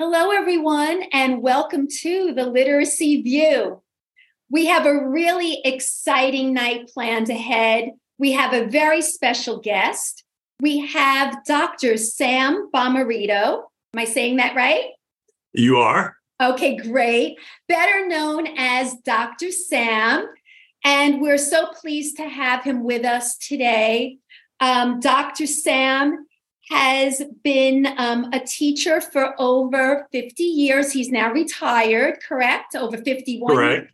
Hello, everyone, and welcome to the Literacy View. We have a really exciting night planned ahead. We have a very special guest. We have Dr. Sam Bommarito. Am I saying that right? You are. Okay, great. Better known as Dr. Sam. And we're so pleased to have him with us today. Um, Dr. Sam has been um, a teacher for over 50 years. He's now retired, correct? Over 51. Correct.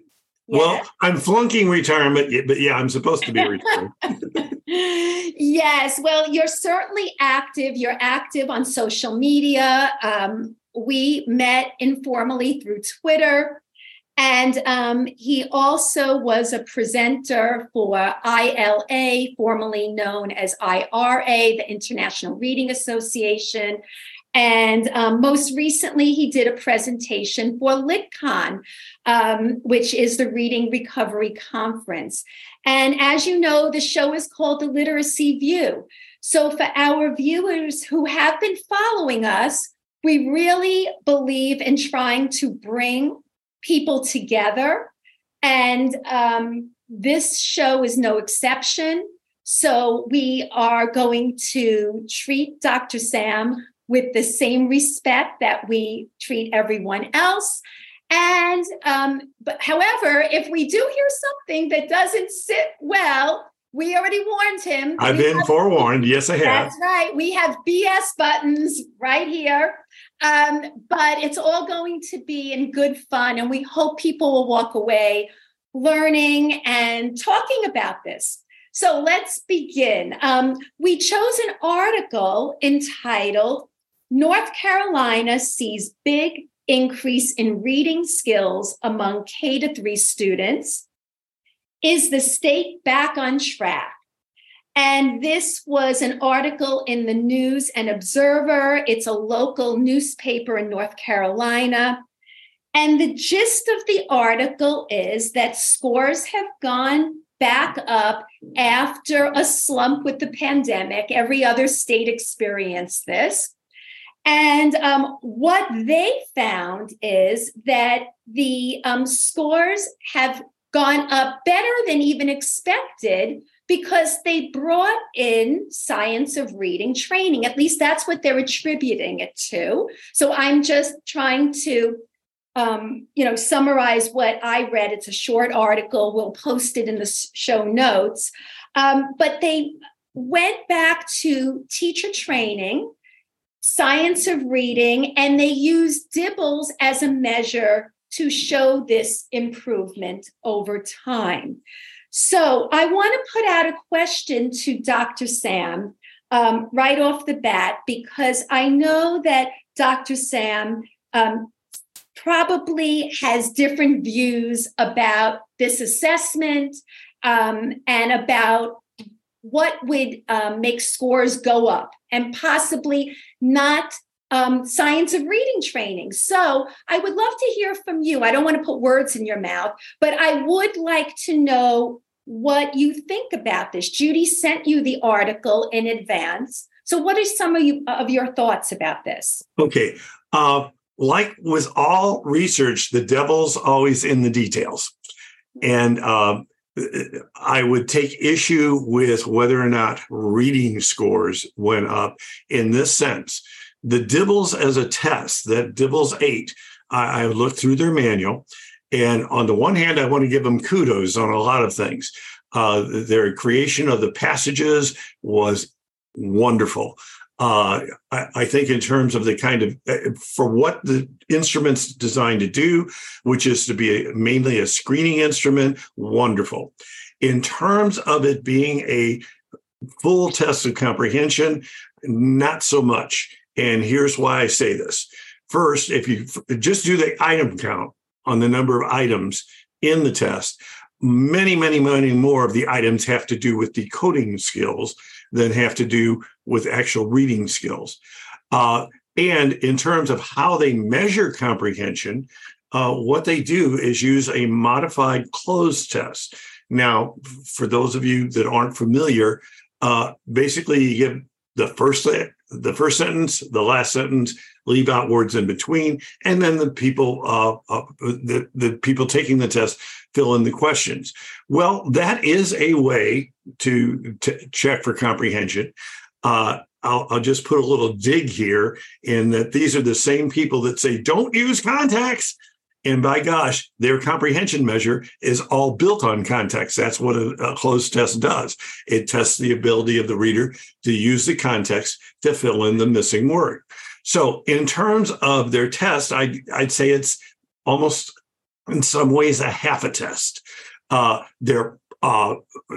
Yeah. Well, I'm flunking retirement, but yeah, I'm supposed to be retired. yes. Well, you're certainly active. You're active on social media. Um, we met informally through Twitter. And um, he also was a presenter for ILA, formerly known as IRA, the International Reading Association. And um, most recently, he did a presentation for LitCon, um, which is the Reading Recovery Conference. And as you know, the show is called The Literacy View. So, for our viewers who have been following us, we really believe in trying to bring people together. And um, this show is no exception. So we are going to treat Dr. Sam with the same respect that we treat everyone else. And um, but however, if we do hear something that doesn't sit well, we already warned him. I've been have, forewarned. Yes, I have. That's right. We have BS buttons right here. Um, but it's all going to be in good fun. And we hope people will walk away learning and talking about this. So let's begin. Um, we chose an article entitled North Carolina Sees Big Increase in Reading Skills Among K to 3 Students. Is the state back on track? And this was an article in the News and Observer. It's a local newspaper in North Carolina. And the gist of the article is that scores have gone back up after a slump with the pandemic. Every other state experienced this. And um, what they found is that the um, scores have gone up better than even expected because they brought in science of reading training. At least that's what they're attributing it to. So I'm just trying to um, you know, summarize what I read. It's a short article. We'll post it in the show notes. Um, but they went back to teacher training, science of reading, and they used DIBELS as a measure to show this improvement over time. So I want to put out a question to Dr. Sam um, right off the bat because I know that Dr. Sam um, probably has different views about this assessment um, and about what would um, make scores go up and possibly not um, science of reading training. So I would love to hear from you. I don't want to put words in your mouth, but I would like to know what you think about this. Judy sent you the article in advance. So, what are some of, you, of your thoughts about this? Okay. Uh, like with all research, the devil's always in the details. And uh, I would take issue with whether or not reading scores went up in this sense the DIBELS as a test, that DIBELS 8, I, I looked through their manual. And on the one hand, I want to give them kudos on a lot of things. Uh, their creation of the passages was wonderful. Uh, I, I, think in terms of the kind of uh, for what the instrument's designed to do, which is to be a, mainly a screening instrument, wonderful. In terms of it being a full test of comprehension, not so much. And here's why I say this. First, if you just do the item count on the number of items in the test, many, many, many more of the items have to do with decoding skills than have to do with actual reading skills. Uh, and in terms of how they measure comprehension, uh, what they do is use a modified cloze test. Now, for those of you that aren't familiar, uh, basically you give the first the first sentence, the last sentence, leave out words in between, and then the people uh, uh, the the people taking the test fill in the questions. Well, that is a way to, check for comprehension. Uh, I'll, I'll, just put a little dig here in that these are the same people that say don't use context and by gosh, their comprehension measure is all built on context. That's what a, a, cloze test does. It tests the ability of the reader to use the context to fill in the missing word. So, in terms of their test, I, I'd say it's almost in some ways a half a test. Uh, they're uh,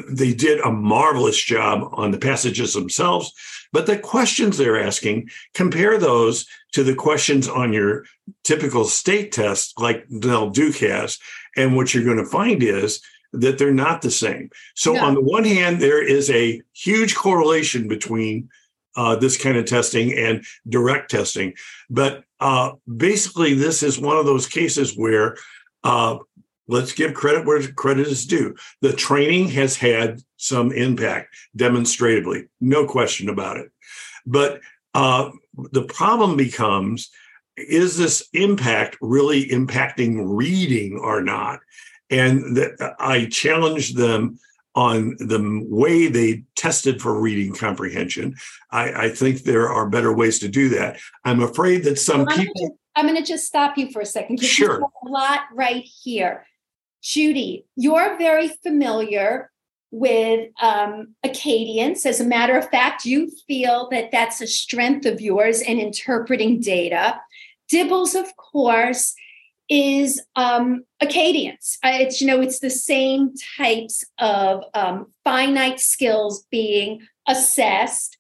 they did a marvelous job on the passages themselves, but the questions they're asking, compare those to the questions on your typical state test, like Nell Duke has. And what you're going to find is that they're not the same. So, no. on the one hand, there is a huge correlation between uh, this kind of testing and direct testing. But uh, basically, this is one of those cases where uh, let's give credit where credit is due. The training has had some impact demonstratively, no question about it. But uh, the problem becomes is this impact really impacting reading or not? And the, I challenged them on the way they tested for reading comprehension. I, I, think there are better ways to do that. I'm afraid that some well, people. I'm going to just stop you for a second sure. a lot right here. Judy, you're very familiar with um, Acadience. As a matter of fact, you feel that that's a strength of yours in interpreting data. DIBELS, of course, is um, Acadience. Uh, it's you know it's the same types of um, finite skills being assessed.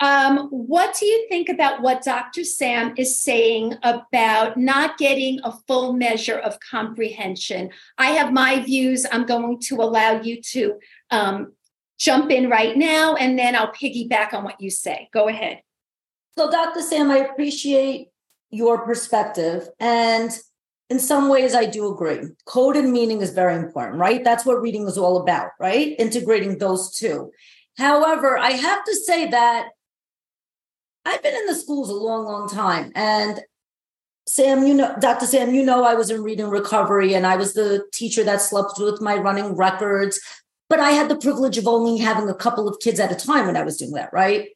Um, what do you think about what Dr. Sam is saying about not getting a full measure of comprehension? I have my views. I'm going to allow you to um, jump in right now, and then I'll piggyback on what you say. Go ahead. So, Dr. Sam, I appreciate your perspective. And in some ways, I do agree. Code and meaning is very important, right? That's what reading is all about, right? Integrating those two. However, I have to say that I've been in the schools a long, long time. And Sam, you know, Dr. Sam, you know, I was in reading recovery and I was the teacher that slept with my running records. But I had the privilege of only having a couple of kids at a time when I was doing that, right?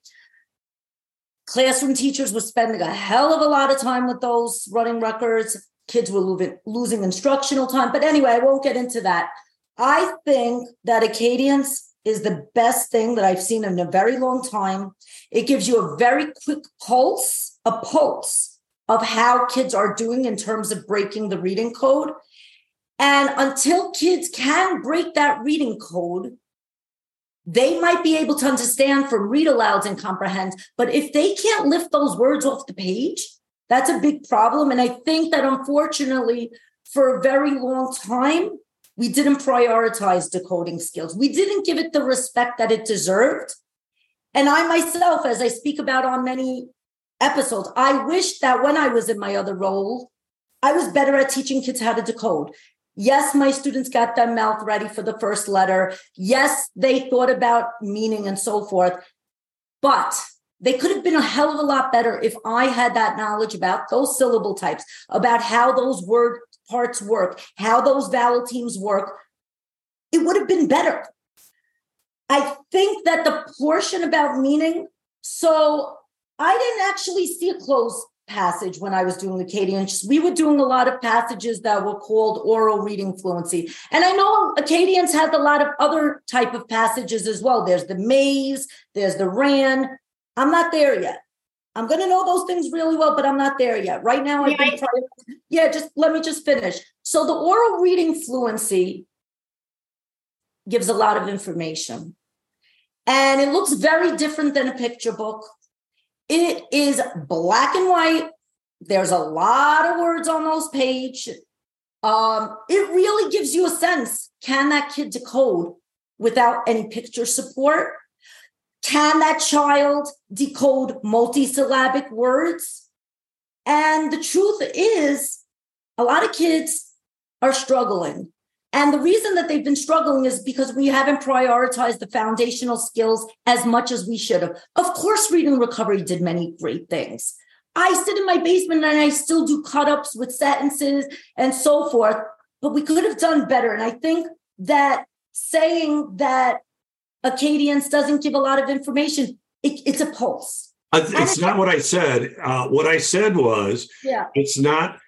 Classroom teachers were spending a hell of a lot of time with those running records. Kids were losing, instructional time. But anyway, I won't get into that. I think that Acadience is the best thing that I've seen in a very long time. It gives you a very quick pulse, a pulse of how kids are doing in terms of breaking the reading code. And until kids can break that reading code, they might be able to understand from read alouds and comprehend. But if they can't lift those words off the page, that's a big problem. And I think that unfortunately, for a very long time, we didn't prioritize decoding skills. We didn't give it the respect that it deserved. And I myself, as I speak about on many episodes, I wish that when I was in my other role, I was better at teaching kids how to decode. Yes, my students got their mouth ready for the first letter. Yes, they thought about meaning and so forth. But they could have been a hell of a lot better if I had that knowledge about those syllable types, about how those word parts work, how those vowel teams work, it would have been better. I think that the portion about meaning, so I didn't actually see a cloze passage when I was doing the Acadience. We were doing a lot of passages that were called oral reading fluency. And I know Acadience has a lot of other type of passages as well. There's the maze, there's the ran. I'm not there yet. I'm going to know those things really well, but I'm not there yet. Right now, been trying. Yeah, just let me just finish. So, the oral reading fluency gives a lot of information, and it looks very different than a picture book. It is black and white. There's a lot of words on those pages. Um, it really gives you a sense can that kid decode without any picture support? Can that child decode multisyllabic words? And the truth is, a lot of kids are struggling. And the reason that they've been struggling is because we haven't prioritized the foundational skills as much as we should have. Of course, reading recovery did many great things. I sit in my basement and I still do cut ups with sentences and so forth, but we could have done better. And I think that saying that Acadience doesn't give a lot of information, it, it's a pulse. It's not what I said. Uh, what I said was, yeah, it's not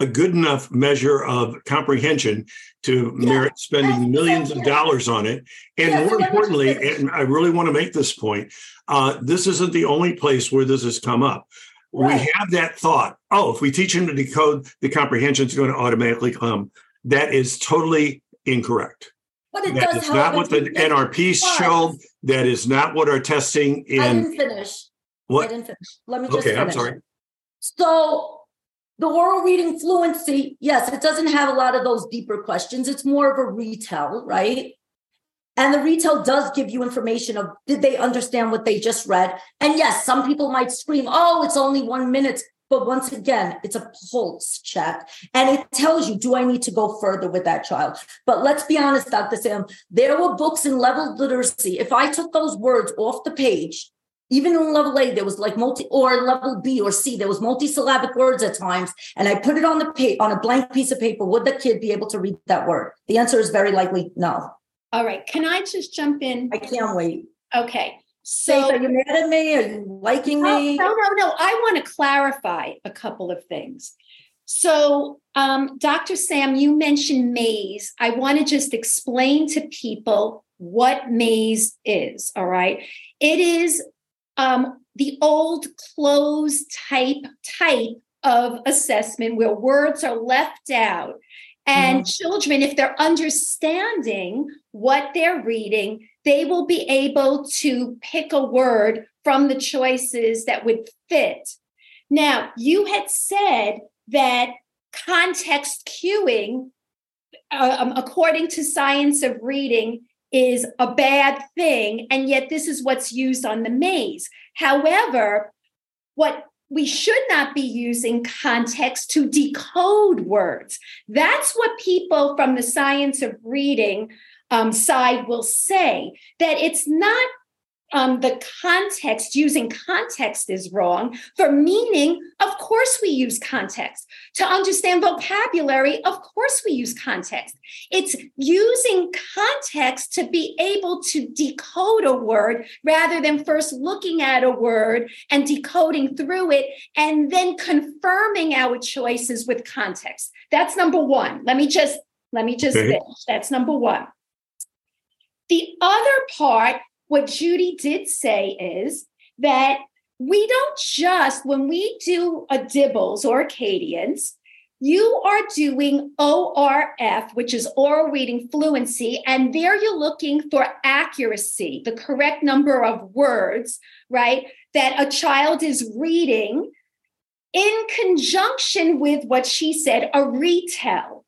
a good enough measure of comprehension to yeah. merit spending millions of dollars on it. And yeah, more so importantly, and I really want to make this point, uh, this isn't the only place where this has come up. Right. We have that thought, oh, if we teach him to decode, the comprehension is going to automatically come. That is totally incorrect. But it that does is not what the NRP showed. That is not what our testing in. I didn't finish. What? I didn't finish. Let me just okay, finish. I'm sorry. So the oral reading fluency, yes, it doesn't have a lot of those deeper questions. It's more of a retell, right? And the retell does give you information of did they understand what they just read? And yes, some people might scream, oh, it's only one minute. But once again, it's a pulse check and it tells you, do I need to go further with that child? But let's be honest, Dr. Sam, there were books in level literacy. If I took those words off the page even in level A, there was like multi, or level B or C, there was multisyllabic words at times, and I put it on the page on a blank piece of paper. Would the kid be able to read that word? The answer is very likely no. All right. Can I just jump in? I can't wait. Okay. So, Faith, are you mad at me? Are you liking me? No, no, no. I want to clarify a couple of things. So, um, Dr. Sam, you mentioned maze. I want to just explain to people what maze is. All right. It is um, the old cloze type type of assessment where words are left out and mm-hmm. children if they're understanding what they're reading they will be able to pick a word from the choices that would fit now you had said that context cueing uh, um, according to science of reading is a bad thing, and yet this is what's used on the maze. However, what we should not be using context to decode words. That's what people from the science of reading um, side will say that it's not um, the context, using context is wrong. For meaning, of course, we use context. To understand vocabulary, of course, we use context. It's using context to be able to decode a word rather than first looking at a word and decoding through it and then confirming our choices with context. That's number one. Let me just let me just okay. finish. That's number one. The other part what Judy did say is that we don't just, when we do a DIBELS or Acadience, you are doing ORF, which is oral reading fluency, and there you're looking for accuracy, the correct number of words, right, that a child is reading in conjunction with what she said, a retell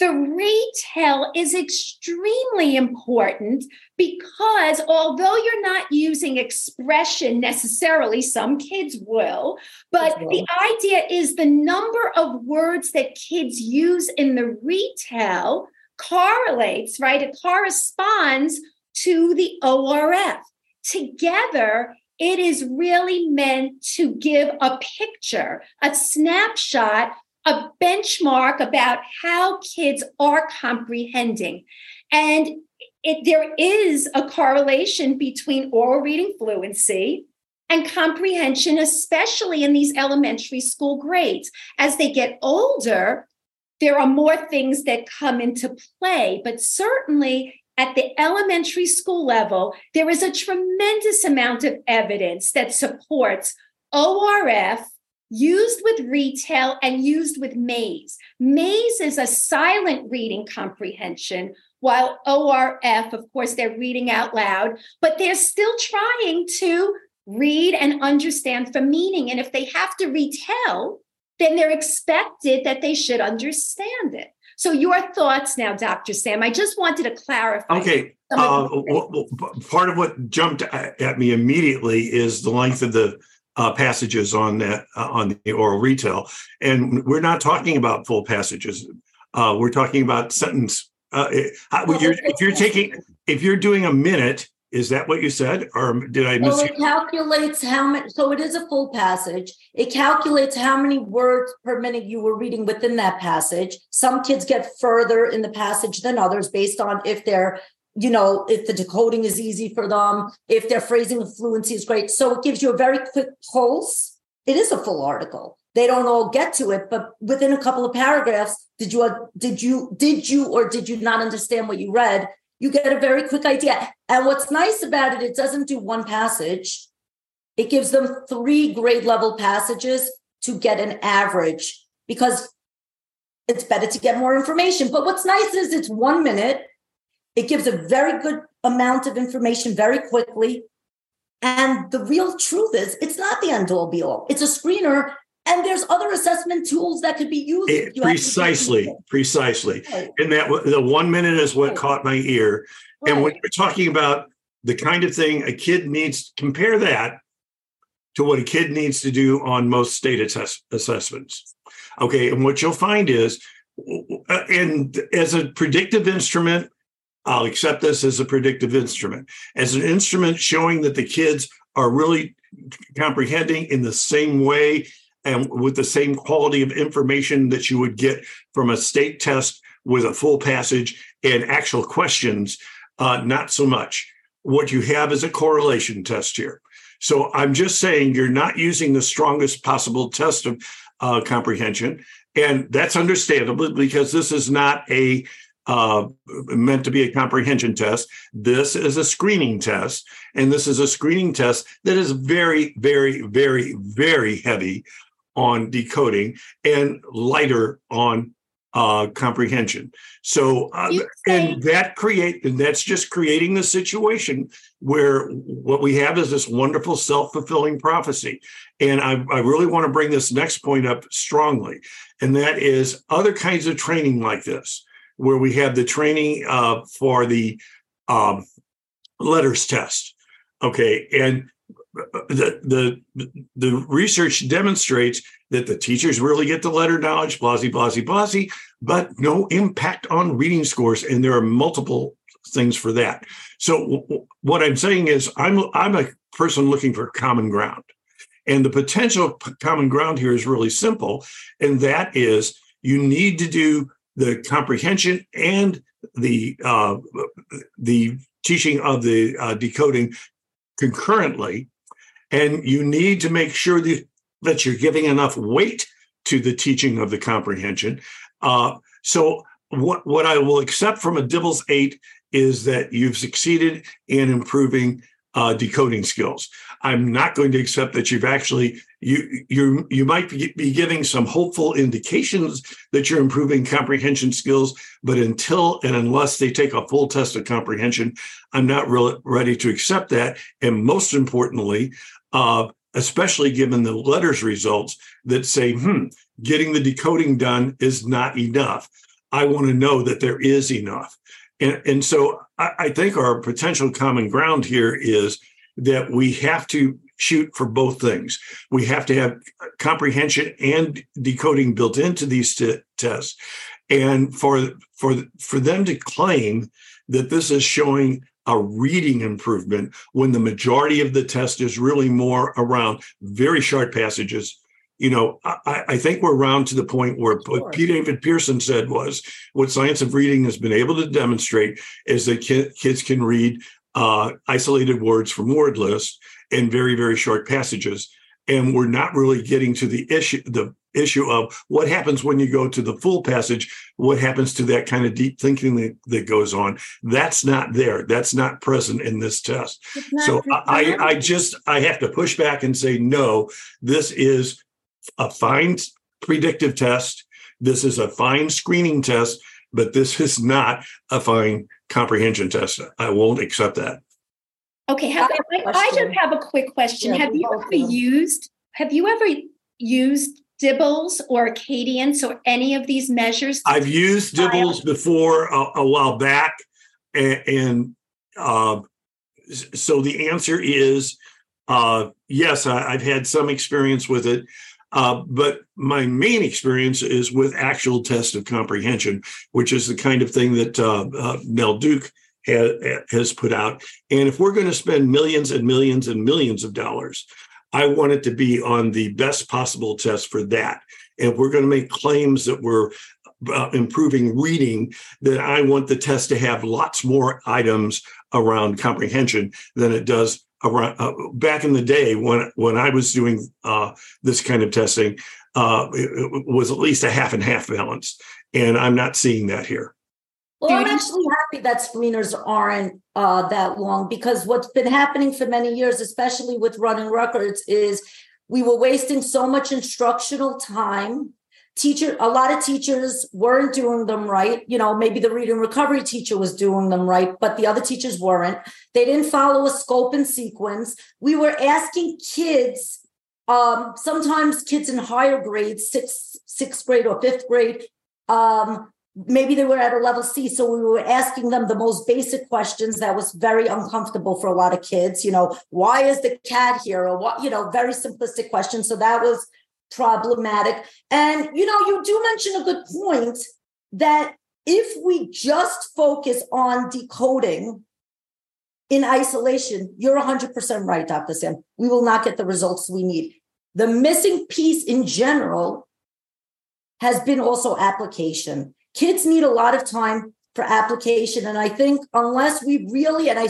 the retell is extremely important because although you're not using expression necessarily, some kids will, but well. the idea is the number of words that kids use in the retell correlates, right? It corresponds to the ORF. Together, it is really meant to give a picture, a snapshot a benchmark about how kids are comprehending. And it, there is a correlation between oral reading fluency and comprehension, especially in these elementary school grades. As they get older, there are more things that come into play, but certainly at the elementary school level, there is a tremendous amount of evidence that supports ORF used with retell and used with maze. Maze is a silent reading comprehension, while ORF, of course, they're reading out loud, but they're still trying to read and understand for meaning. And if they have to retell, then they're expected that they should understand it. So, your thoughts now, Dr. Sam? I just wanted to clarify. Okay. Uh, part of what jumped at me immediately is the length of the uh, passages on that uh, on the oral retell, and we're not talking about full passages. Uh, we're talking about sentence Uh, you're, if you're taking, if you're doing a minute, is that what you said, or did I miss? So it calculates how much. So it is a full passage. It calculates how many words per minute you were reading within that passage. Some kids get further in the passage than others based on if they're, you know, if the decoding is easy for them, if their phrasing fluency is great. So it gives you a very quick pulse. It is a full article. They don't all get to it, but within a couple of paragraphs, did you did you did you or did you not understand what you read? you get a very quick idea. And what's nice about it, it doesn't do one passage, it gives them three grade level passages to get an average because it's better to get more information. But what's nice is it's one minute, it gives a very good amount of information very quickly. And the real truth is, it's not the end all be all. It's a screener and there's other assessment tools that could be used. It, precisely, precisely. Right. And that the one minute is what right. caught my ear. Right. And when you're talking about the kind of thing a kid needs, compare that to what a kid needs to do on most state assess- assessments. Okay, and what you'll find is, uh, and as a predictive instrument, I'll accept this as a predictive instrument, as an instrument showing that the kids are really comprehending in the same way and with the same quality of information that you would get from a state test with a full passage and actual questions, uh, not so much. What you have is a correlation test here. So I'm just saying you're not using the strongest possible test of uh, comprehension. And that's understandable because this is not a uh, meant to be a comprehension test. This is a screening test. And this is a screening test that is very, very, very, very heavy on decoding and lighter on uh, comprehension. So, uh, and that create, and that's just creating the situation where what we have is this wonderful self fulfilling prophecy. And I, I really want to bring this next point up strongly, and that is other kinds of training like this, where we have the training uh, for the um, LETRS test. Okay, and the the the research demonstrates that the teachers really get the letter knowledge, blasey, blasey, blasey, but no impact on reading scores, and there are multiple things for that. So w- what I'm saying is, I'm I'm a person looking for common ground, and the potential common ground here is really simple, and that is you need to do the comprehension and the uh, the teaching of the uh, decoding concurrently and you need to make sure that, you're giving enough weight to the teaching of the comprehension. Uh, so, what, what I will accept from a DIBELS 8 is that you've succeeded in improving uh, decoding skills. I'm not going to accept that you've actually you you you might be giving some hopeful indications that you're improving comprehension skills, but until and unless they take a full test of comprehension, I'm not really ready to accept that. And most importantly, uh, especially given the LETRS results that say, hmm, getting the decoding done is not enough. I want to know that there is enough. And, and so I, I think our potential common ground here is that we have to shoot for both things. We have to have comprehension and decoding built into these t- tests. And for, for, for them to claim that this is showing a reading improvement when the majority of the test is really more around very short passages. You know, I, I think we're around to the point where sure. what P. David Pearson said was what science of reading has been able to demonstrate is that ki- kids can read uh, isolated words from word lists in very, very short passages. And we're not really getting to the issue, the issue of what happens when you go to the full passage what happens to that kind of deep thinking that, that goes on. That's not there. That's not present in this test. So I, I just i have to push back and say no this is a fine predictive test. This is a fine screening test but this is not a fine comprehension test. I won't accept that okay have, I, I, just have a quick question yeah, have you ever used have you ever used DIBELS or Acadience or any of these measures? I've used DIBELS before a, a while back, and, and uh, so the answer is uh, yes. I, have had some experience with it. Uh, but my main experience is with actual test of comprehension, which is the kind of thing that uh, uh, Nell Duke ha- has put out. And if we're going to spend millions and millions and millions of dollars, I want it to be on the best possible test for that. And if we're going to make claims that we're uh, improving reading, then I want the test to have lots more items around comprehension than it does around uh, back in the day when when I was doing uh, this kind of testing. Uh, it, it was at least a half and half balance, and I'm not seeing that here. Well, I'm actually happy that screeners aren't uh, that long because what's been happening for many years, especially with running records, is we were wasting so much instructional time. Teacher a lot of teachers weren't doing them right you know maybe the reading recovery teacher was doing them right but the other teachers weren't. They didn't follow a scope and sequence. We were asking kids um, sometimes kids in higher grades sixth sixth grade or fifth grade um, maybe they were at a level c so we were asking them the most basic questions that was very uncomfortable for a lot of kids you know why is the cat here or what you know very simplistic questions so that was problematic. And, you know, you do mention a good point that if we just focus on decoding in isolation, you're 100% right, Dr. Sam. We will not get the results we need. The missing piece in general has been also application. Kids need a lot of time for application. And I think unless we really, and I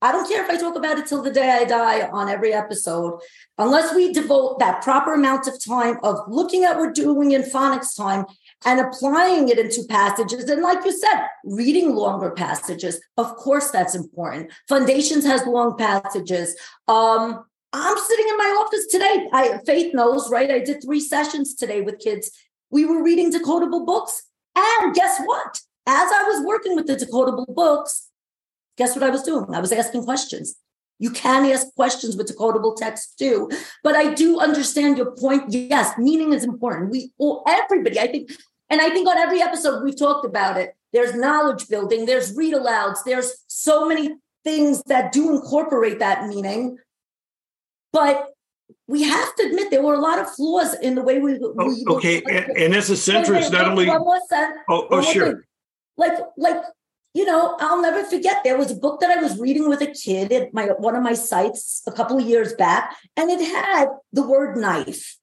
I don't care if I talk about it till the day I die on every episode, unless we devote that proper amount of time of looking at what we're doing in phonics time and applying it into passages. And like you said, reading longer passages. Of course, that's important. Foundations has long passages. Um, I'm sitting in my office today. I Faith knows, right? I did three sessions today with kids. We were reading decodable books. And guess what? As I was working with the decodable books, guess what I was doing? I was asking questions. You can ask questions with decodable text too. But I do understand your point. Yes, meaning is important. We all, everybody, I think, and I think on every episode we've talked about it. There's knowledge building, there's read alouds, there's so many things that do incorporate that meaning. But we have to admit there were a lot of flaws in the way we. we oh, okay, and, and, as a centrist, not only. One more sentence. Oh, oh sure. Thing. Like, like you know, I'll never forget. There was a book that I was reading with a kid at my one of my sites a couple of years back, and it had the word knife.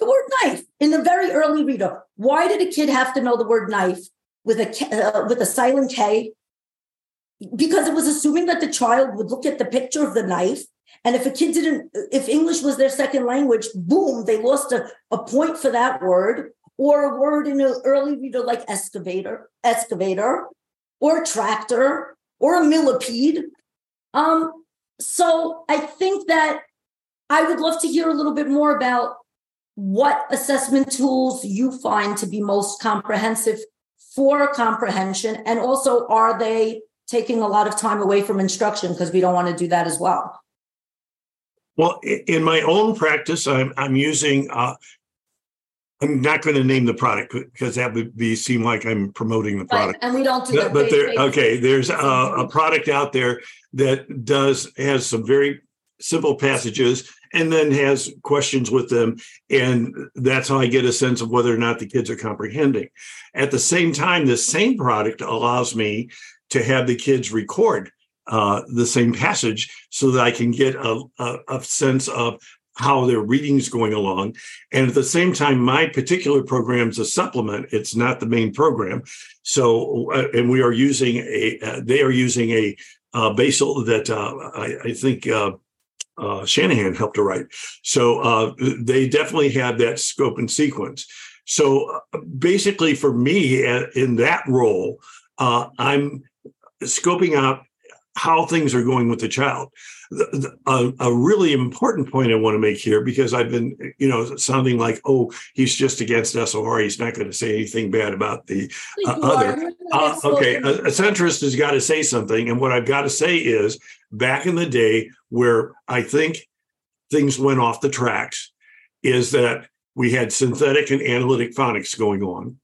The word knife in the very early reader. Why did a kid have to know the word knife with a uh, with a silent K? Because it was assuming that the child would look at the picture of the knife, and if a kid didn't, if English was their second language, boom, they lost a, a point for that word or a word in an early reader like excavator, excavator, or tractor or a millipede. Um, so I think that I would love to hear a little bit more about what assessment tools you find to be most comprehensive for comprehension. And also, are they taking a lot of time away from instruction? Because we don't want to do that as well. Well, in my own practice, I'm, I'm using uh, I'm not going to name the product because that would be seem like I'm promoting the product. Right. And we don't do that. But there, okay, there's a, a, product out there that does has some very simple passages and then has questions with them, and that's how I get a sense of whether or not the kids are comprehending. At the same time, the same product allows me to have the kids record uh, the same passage so that I can get a, a, a sense of how their reading is going along. And at the same time, my particular program is a supplement. It's not the main program. So, uh, and we are using a, uh, they are using a uh, basal that uh, I, I, think uh, Shanahan helped to write. So they definitely have that scope and sequence. So basically, for me in that role, I'm scoping out how things are going with the child a, a, really important point I want to make here because I've been, you know, sounding like, oh, he's just against SOR. He's not going to say anything bad about the uh, other. Uh, okay, a, a centrist has got to say something. And what I've got to say is back in the day where I think things went off the tracks is that we had synthetic and analytic phonics going on.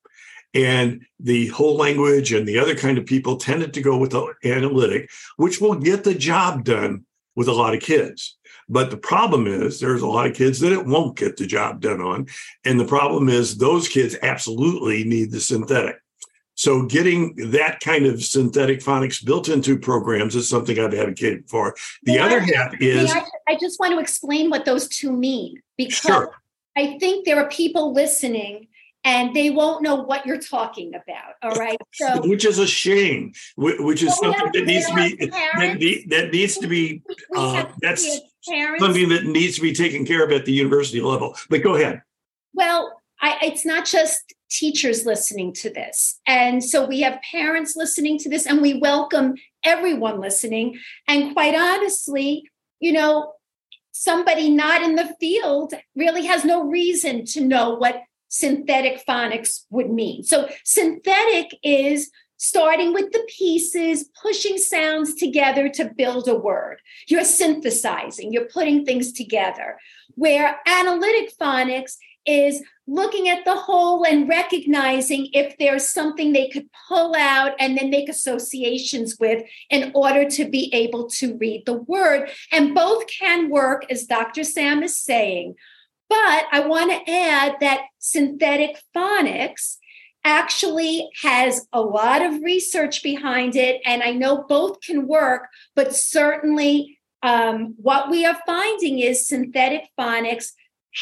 And the whole language and the other kind of people tended to go with the analytic, which will get the job done with a lot of kids. But the problem is there's a lot of kids that it won't get the job done on. And the problem is those kids absolutely need the synthetic. So getting that kind of synthetic phonics built into programs is something I've advocated for. The May other half is I, I just want to explain what those two mean because Sure. I think there are people listening and they won't know what you're talking about. All right. So which is a shame, which is Well, something that needs to be that, parents- that needs to be uh, that's something that needs to be taken care of at the university level. But go ahead. Well, I, it's not just teachers listening to this. And so we have parents listening to this, and we welcome everyone listening. And quite honestly, you know, somebody not in the field really has no reason to know what synthetic phonics would mean. So, synthetic is starting with the pieces, pushing sounds together to build a word. You're synthesizing, you're putting things together. Where analytic phonics is looking at the whole and recognizing if there's something they could pull out and then make associations with in order to be able to read the word. And both can work, as Dr. Sam is saying. But I want to add that synthetic phonics actually has a lot of research behind it. And I know both can work, but certainly um, what we are finding is synthetic phonics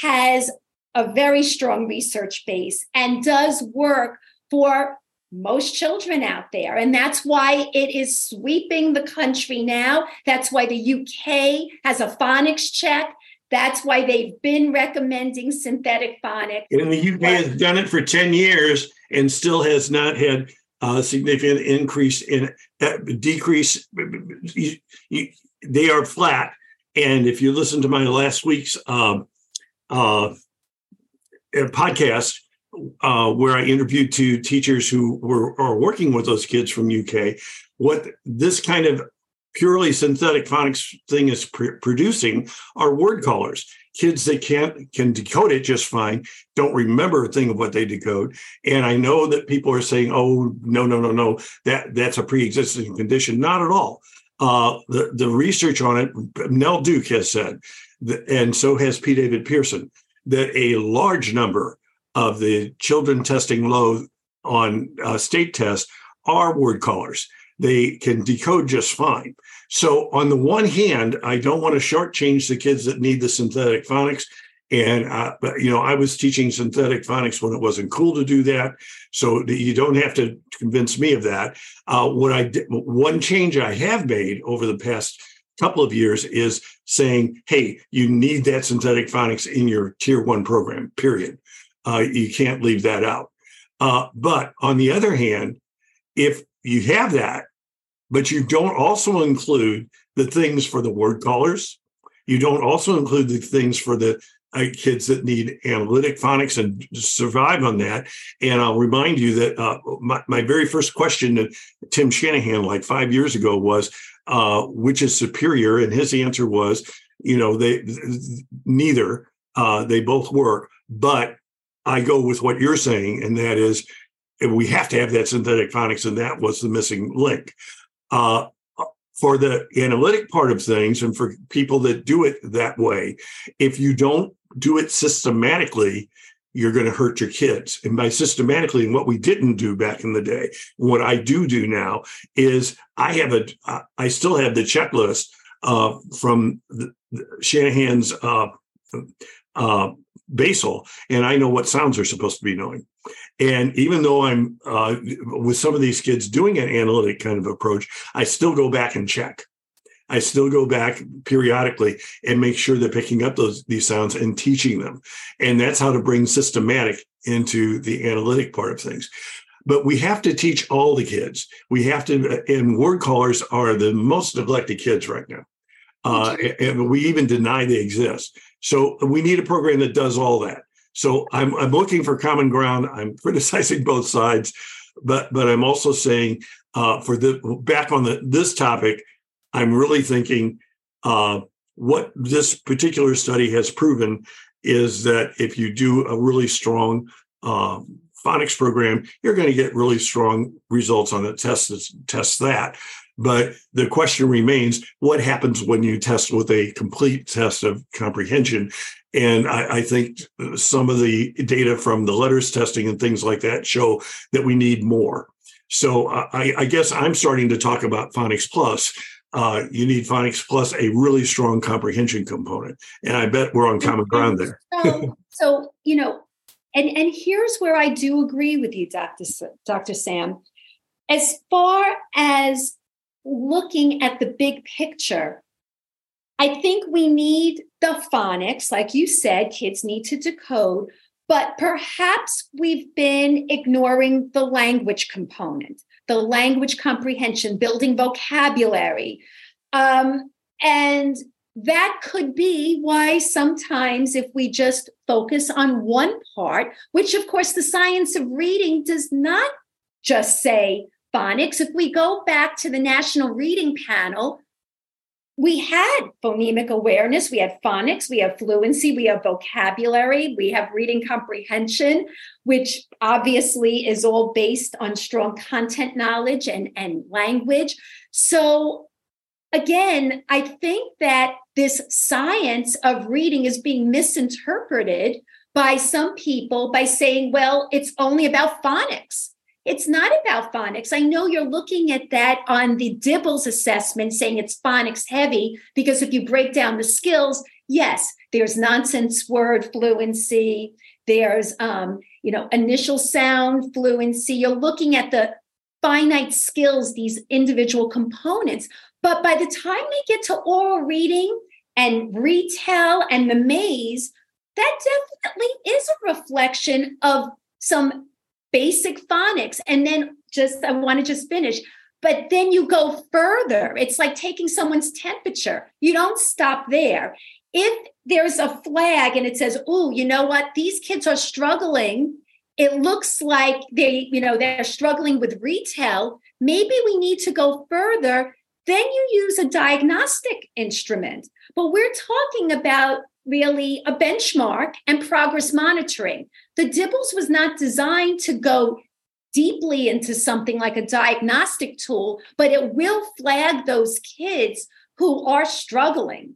has a very strong research base and does work for most children out there. And that's why it is sweeping the country now. That's why the UK has a phonics check. That's why they've been recommending synthetic phonics. And the UK has done it for 10 years and still has not had a significant increase in uh, decrease. They are flat. And if you listen to my last week's um, uh, uh, podcast, uh, where I interviewed two teachers who were are working with those kids from UK, what this kind of purely synthetic phonics thing is pr- producing are word callers. Kids that can't can decode it just fine, don't remember a thing of what they decode. And I know that people are saying, "Oh, no, no, no, no, that that's a pre-existing condition." Not at all. Uh, the the research on it, Nell Duke has said, that, and so has P. David Pearson, that a large number of the children testing low on uh, state tests are word callers. They can decode just fine. So, on the one hand, I don't want to shortchange the kids that need the synthetic phonics. And, uh, you know, I was teaching synthetic phonics when it wasn't cool to do that. So you don't have to convince me of that. Uh, what I did, one change I have made over the past couple of years is saying, hey, you need that synthetic phonics in your tier one program, period. Uh, you can't leave that out. Uh, but on the other hand, if you have that, but you don't also include the things for the word callers, you don't also include the things for the uh, kids that need analytic phonics and survive on that. And I'll remind you that uh, my, my very first question to Tim Shanahan, like five years ago, was uh, which is superior? And his answer was, you know, they neither. Uh, they both work, but I go with what you're saying, and that is we have to have that synthetic phonics, and that was the missing link. Uh, for the analytic part of things, and for people that do it that way, if you don't do it systematically, you're going to hurt your kids. And by systematically, and what we didn't do back in the day, what I do do now is I have a, I still have the checklist uh, from the, the Shanahan's uh, uh, basal, and I know what sounds are supposed to be knowing. And even though I'm uh, with some of these kids doing an analytic kind of approach, I still go back and check. I still go back periodically and make sure they're picking up those these sounds and teaching them. And that's how to bring systematic into the analytic part of things. But we have to teach all the kids. We have to, and word callers are the most neglected kids right now. Uh, and we even deny they exist. So we need a program that does all that. So I'm, I'm looking for common ground. I'm criticizing both sides, but but I'm also saying uh, for the back on the this topic, I'm really thinking uh, what this particular study has proven is that if you do a really strong uh, phonics program, you're going to get really strong results on the test that tests that. But the question remains what happens when you test with a complete test of comprehension? And I, I, think some of the data from the LETRS testing and things like that show that we need more. So I, I guess I'm starting to talk about Phonics Plus. Uh, you need Phonics Plus, a really strong comprehension component. And I bet we're on common ground there. so, so, you know, and, and here's where I do agree with you, Dr. S- Dr. Sam. As far as looking at the big picture, I think we need the phonics, like you said, kids need to decode, but perhaps we've been ignoring the language component, the language comprehension, building vocabulary. Um, and that could be why sometimes if we just focus on one part, which of course the science of reading does not just say phonics. If we go back to the National Reading Panel, we had phonemic awareness, we had phonics, we have fluency, we have vocabulary, we have reading comprehension, which obviously is all based on strong content knowledge and, and language. So, again, I think that this science of reading is being misinterpreted by some people by saying, well, it's only about phonics. It's not about phonics. I know you're looking at that on the DIBELS assessment, saying it's phonics heavy, because if you break down the skills, yes, there's nonsense word fluency, there's um, you know, initial sound fluency. You're looking at the finite skills, these individual components. But by the time they get to oral reading and retell and the maze, that definitely is a reflection of some basic phonics and then just i want to just finish. But then you go further. It's like taking someone's temperature. You don't stop there. If there's a flag and it says oh you know what? These kids are struggling it looks like they you know they're struggling with retell. maybe we need to go further. Then you use a diagnostic instrument. But we're talking about really a benchmark and progress monitoring. The DIBELS was not designed to go deeply into something like a diagnostic tool, but it will flag those kids who are struggling.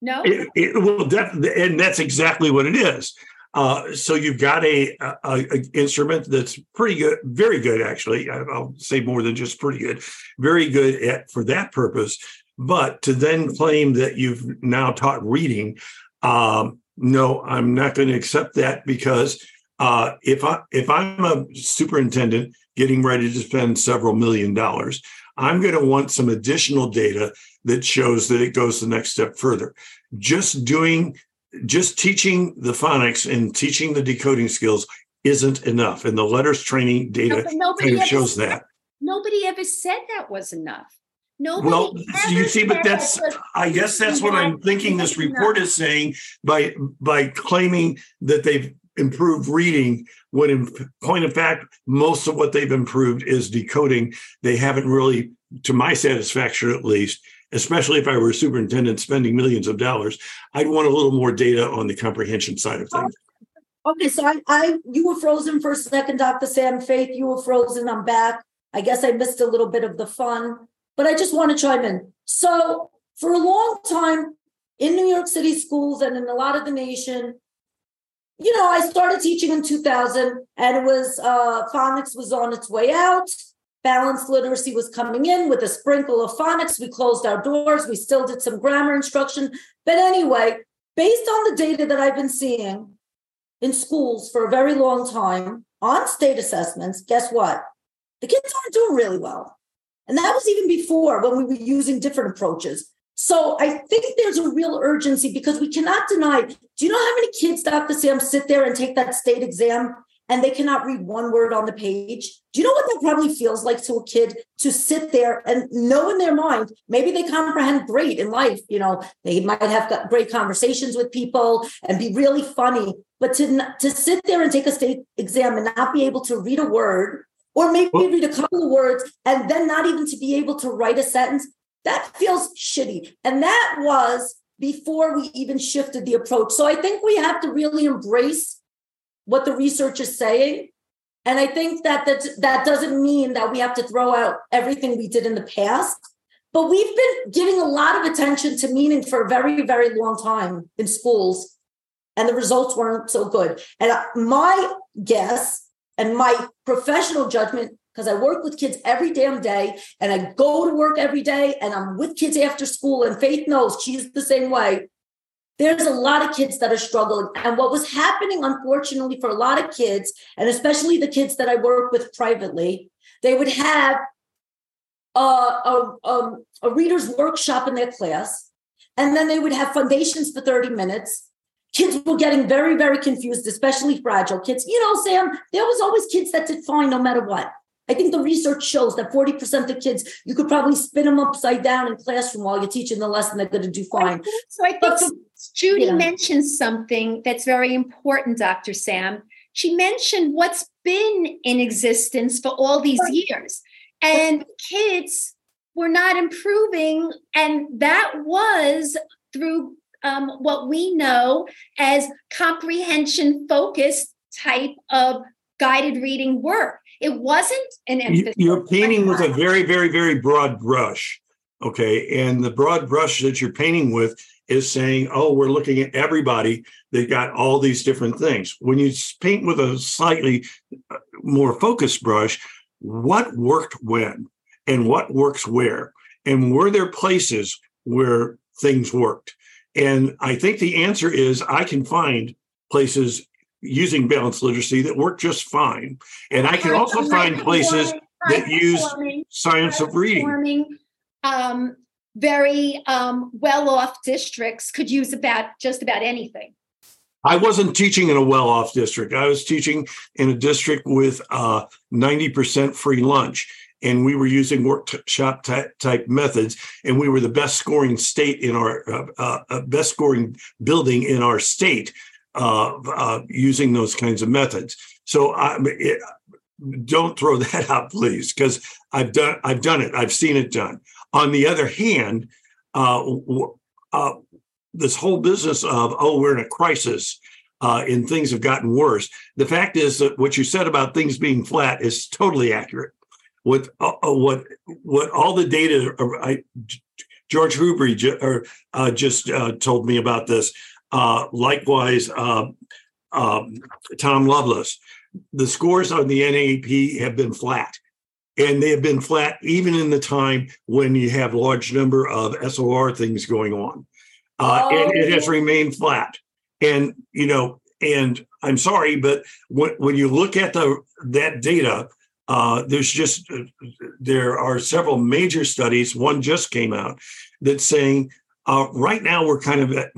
No, it, it will definitely, and that's exactly what it is. Uh, so you've got a, a, a, instrument that's pretty good, very good actually. I'll say more than just pretty good, very good at for that purpose. But to then claim that you've now taught reading, um, no, I'm not going to accept that because uh, if I if I'm a superintendent getting ready to spend several million dollars, I'm going to want some additional data that shows that it goes the next step further. Just doing, just teaching the phonics and teaching the decoding skills isn't enough, and the LETRS training data no, kind of shows said, that. Nobody ever said that was enough. Nobody well, you see, but that's I guess that's what I'm thinking. This report is saying by by claiming that they've improved reading, when in point of fact, most of what they've improved is decoding. They haven't really, to my satisfaction at least, especially if I were a superintendent spending millions of dollars, I'd want a little more data on the comprehension side of things. Okay, so I, I you were frozen for a second, Dr. Sam Faith. You were frozen. I'm back. I guess I missed a little bit of the fun but I just want to chime in. So, for a long time in New York City schools and in a lot of the nation, you know, I started teaching in 2000 and it was uh, phonics was on its way out. Balanced literacy was coming in with a sprinkle of phonics. We closed our doors. We still did some grammar instruction. But anyway, based on the data that I've been seeing in schools for a very long time on state assessments, guess what? The kids aren't doing really well. And that was even before when we were using different approaches. So I think there's a real urgency because we cannot deny. Do you know how many kids, Dr. Sam, sit there and take that state exam and they cannot read one word on the page? Do you know what that probably feels like to a kid to sit there and know in their mind, maybe they comprehend great in life. You know, they might have great conversations with people and be really funny, but to, to sit there and take a state exam and not be able to read a word or maybe well, read a couple of words and then not even to be able to write a sentence. That feels shitty. And that was before we even shifted the approach. So I think we have to really embrace what the research is saying. And I think that that, that doesn't mean that we have to throw out everything we did in the past. But we've been giving a lot of attention to meaning for a very, very long time in schools, and the results weren't so good. And uh, my guess and my professional judgment, because I work with kids every damn day and I go to work every day and I'm with kids after school, and Faith knows she's the same way. There's a lot of kids that are struggling. And what was happening, unfortunately, for a lot of kids, and especially the kids that I work with privately, they would have a, a, um, a reader's workshop in their class, and then they would have Fundations for 30 minutes. Kids were getting very, very confused, especially fragile kids. You know, Sam, there was always kids that did fine no matter what. I think the research shows that 40% of kids, you could probably spin them upside down in classroom while you're teaching the lesson, they're going to do fine. So I think Judy yeah. mentioned something that's very important, Dr. Sam. She mentioned what's been in existence for all these years. And kids were not improving. And that was through um, what we know as comprehension focused type of guided reading work. It wasn't an emphasis. You're painting with a very, very, very broad brush. Okay. And the broad brush that you're painting with is saying, oh, we're looking at everybody that got all these different things. When you paint with a slightly uh, more focused brush, what worked when and what works where? And were there places where things worked? And I think the answer is I can find places using balanced literacy that work just fine. And I can also find places that use science of reading. Um, very um, well off districts could use about just about anything. I wasn't teaching in a well off district. I was teaching in a district with uh, 90% free lunch. And we were using workshop type methods, and we were the best scoring state in our uh, uh, uh best scoring building in our state uh, uh, using those kinds of methods. So I, it, don't throw that out, please, because I've done I've done it. I've seen it done. On the other hand, uh, this whole business of oh we're in a crisis uh, and things have gotten worse. The fact is that what you said about things being flat is totally accurate. What uh, uh what what all the data I, George Huber or, uh, just uh, told me about this. likewise, um, Tom Loveless. The scores on the NAEP have been flat and they have been flat even in the time when you have large number of SOR things going on. Uh, oh. and it has remained flat. And you know, and I'm sorry, but when, when you look at the that data, uh, there's just uh, there are several major studies. One just came out that's saying uh, right now we're kind of at,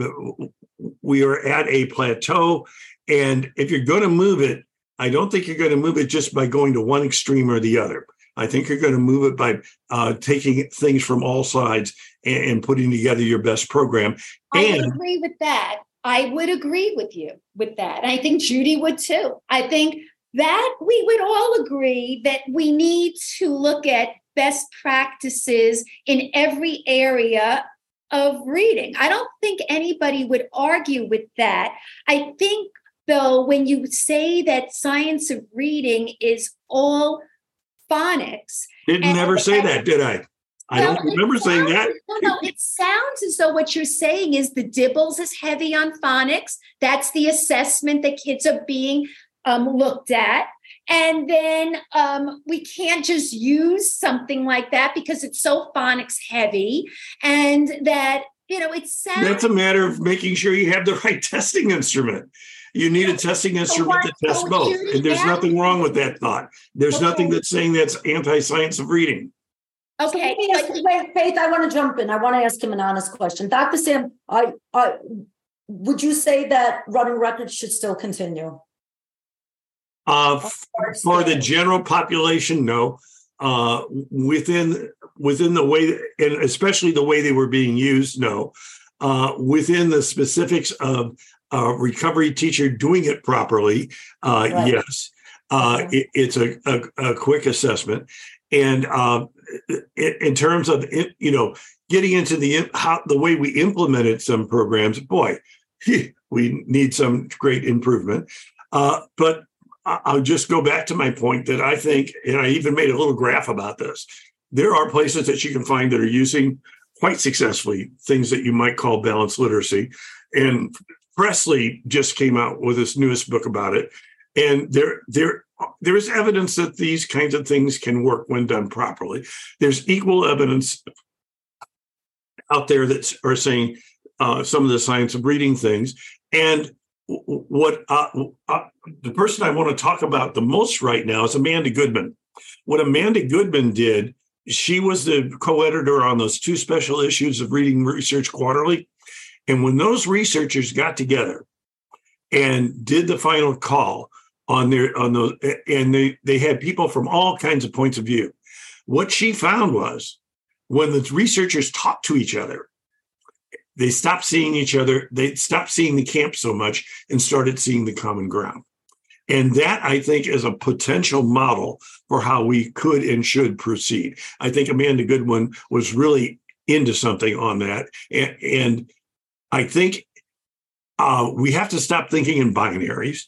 we are at a plateau, and if you're going to move it, I don't think you're going to move it just by going to one extreme or the other. I think you're going to move it by uh, taking things from all sides and, and, putting together your best program. And, I agree with that. I would agree with you with that. And I think Judy would too. I think that we would all agree that we need to look at best practices in every area of reading. I don't think anybody would argue with that. I think, though, when you say that science of reading is all phonics. Didn't never say that, did I? I well, don't remember sounds, saying that. No, no, it sounds as though what you're saying is the DIBELS is heavy on phonics. That's the assessment that kids are being um, looked at. And then um, we can't just use something like that because it's so phonics heavy. And that, you know, it's sounds. That's a matter of making sure you have the right testing instrument you need a testing instrument to test both. And there's nothing wrong with that thought. There's okay. nothing that's saying that's anti-science of reading. Okay. So wait, Faith, I want to jump in. I want to ask him an honest question. Dr. Sam, I, I would you say that running records should still continue? Uh, for the general population, no. Uh, within within the way, and especially the way they were being used, no. Uh, within the specifics of a recovery teacher doing it properly, uh, right. yes, uh, it, it's a, a, a, quick assessment. And uh, in terms of you know getting into the how the way we implemented some programs, boy, we need some great improvement. Uh, but I'll just go back to my point that I think, and I even made a little graph about this. there are places that you can find that are using quite successfully things that you might call balanced literacy. And Pressley just came out with his newest book about it. And there, there, there is evidence that these kinds of things can work when done properly. There's equal evidence out there that are saying uh, some of the science of reading things. And what the person I want to talk about the most right now is Amanda Goodwin. What Amanda Goodwin did, she was the co editor on those two special issues of Reading Research Quarterly. And when those researchers got together and did the final call on their on those and they they had people from all kinds of points of view what she found was when the researchers talked to each other they stopped seeing each other. They stopped seeing the camp so much and started seeing the common ground. And that i think is a potential model for how we could and should proceed. I think amanda goodwin was really into something on that. And, and i think uh, we have to stop thinking in binaries.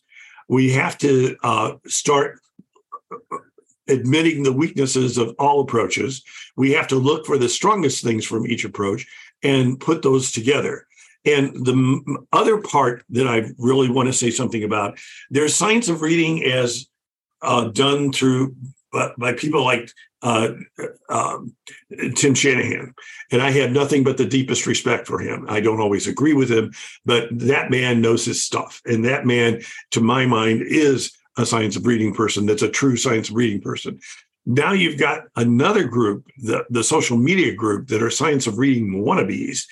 We have to uh, start admitting the weaknesses of all approaches. We have to look for the strongest things from each approach and put those together. And the other part that I really want to say something about, there's science of reading as uh, done through uh, by people like uh, um, Tim Shanahan. And I have nothing but the deepest respect for him. I don't always agree with him, but that man knows his stuff. And that man, to my mind, is a science of reading person that's a true science of reading person. Now you've got another group, the, the social media group, that are science of reading wannabes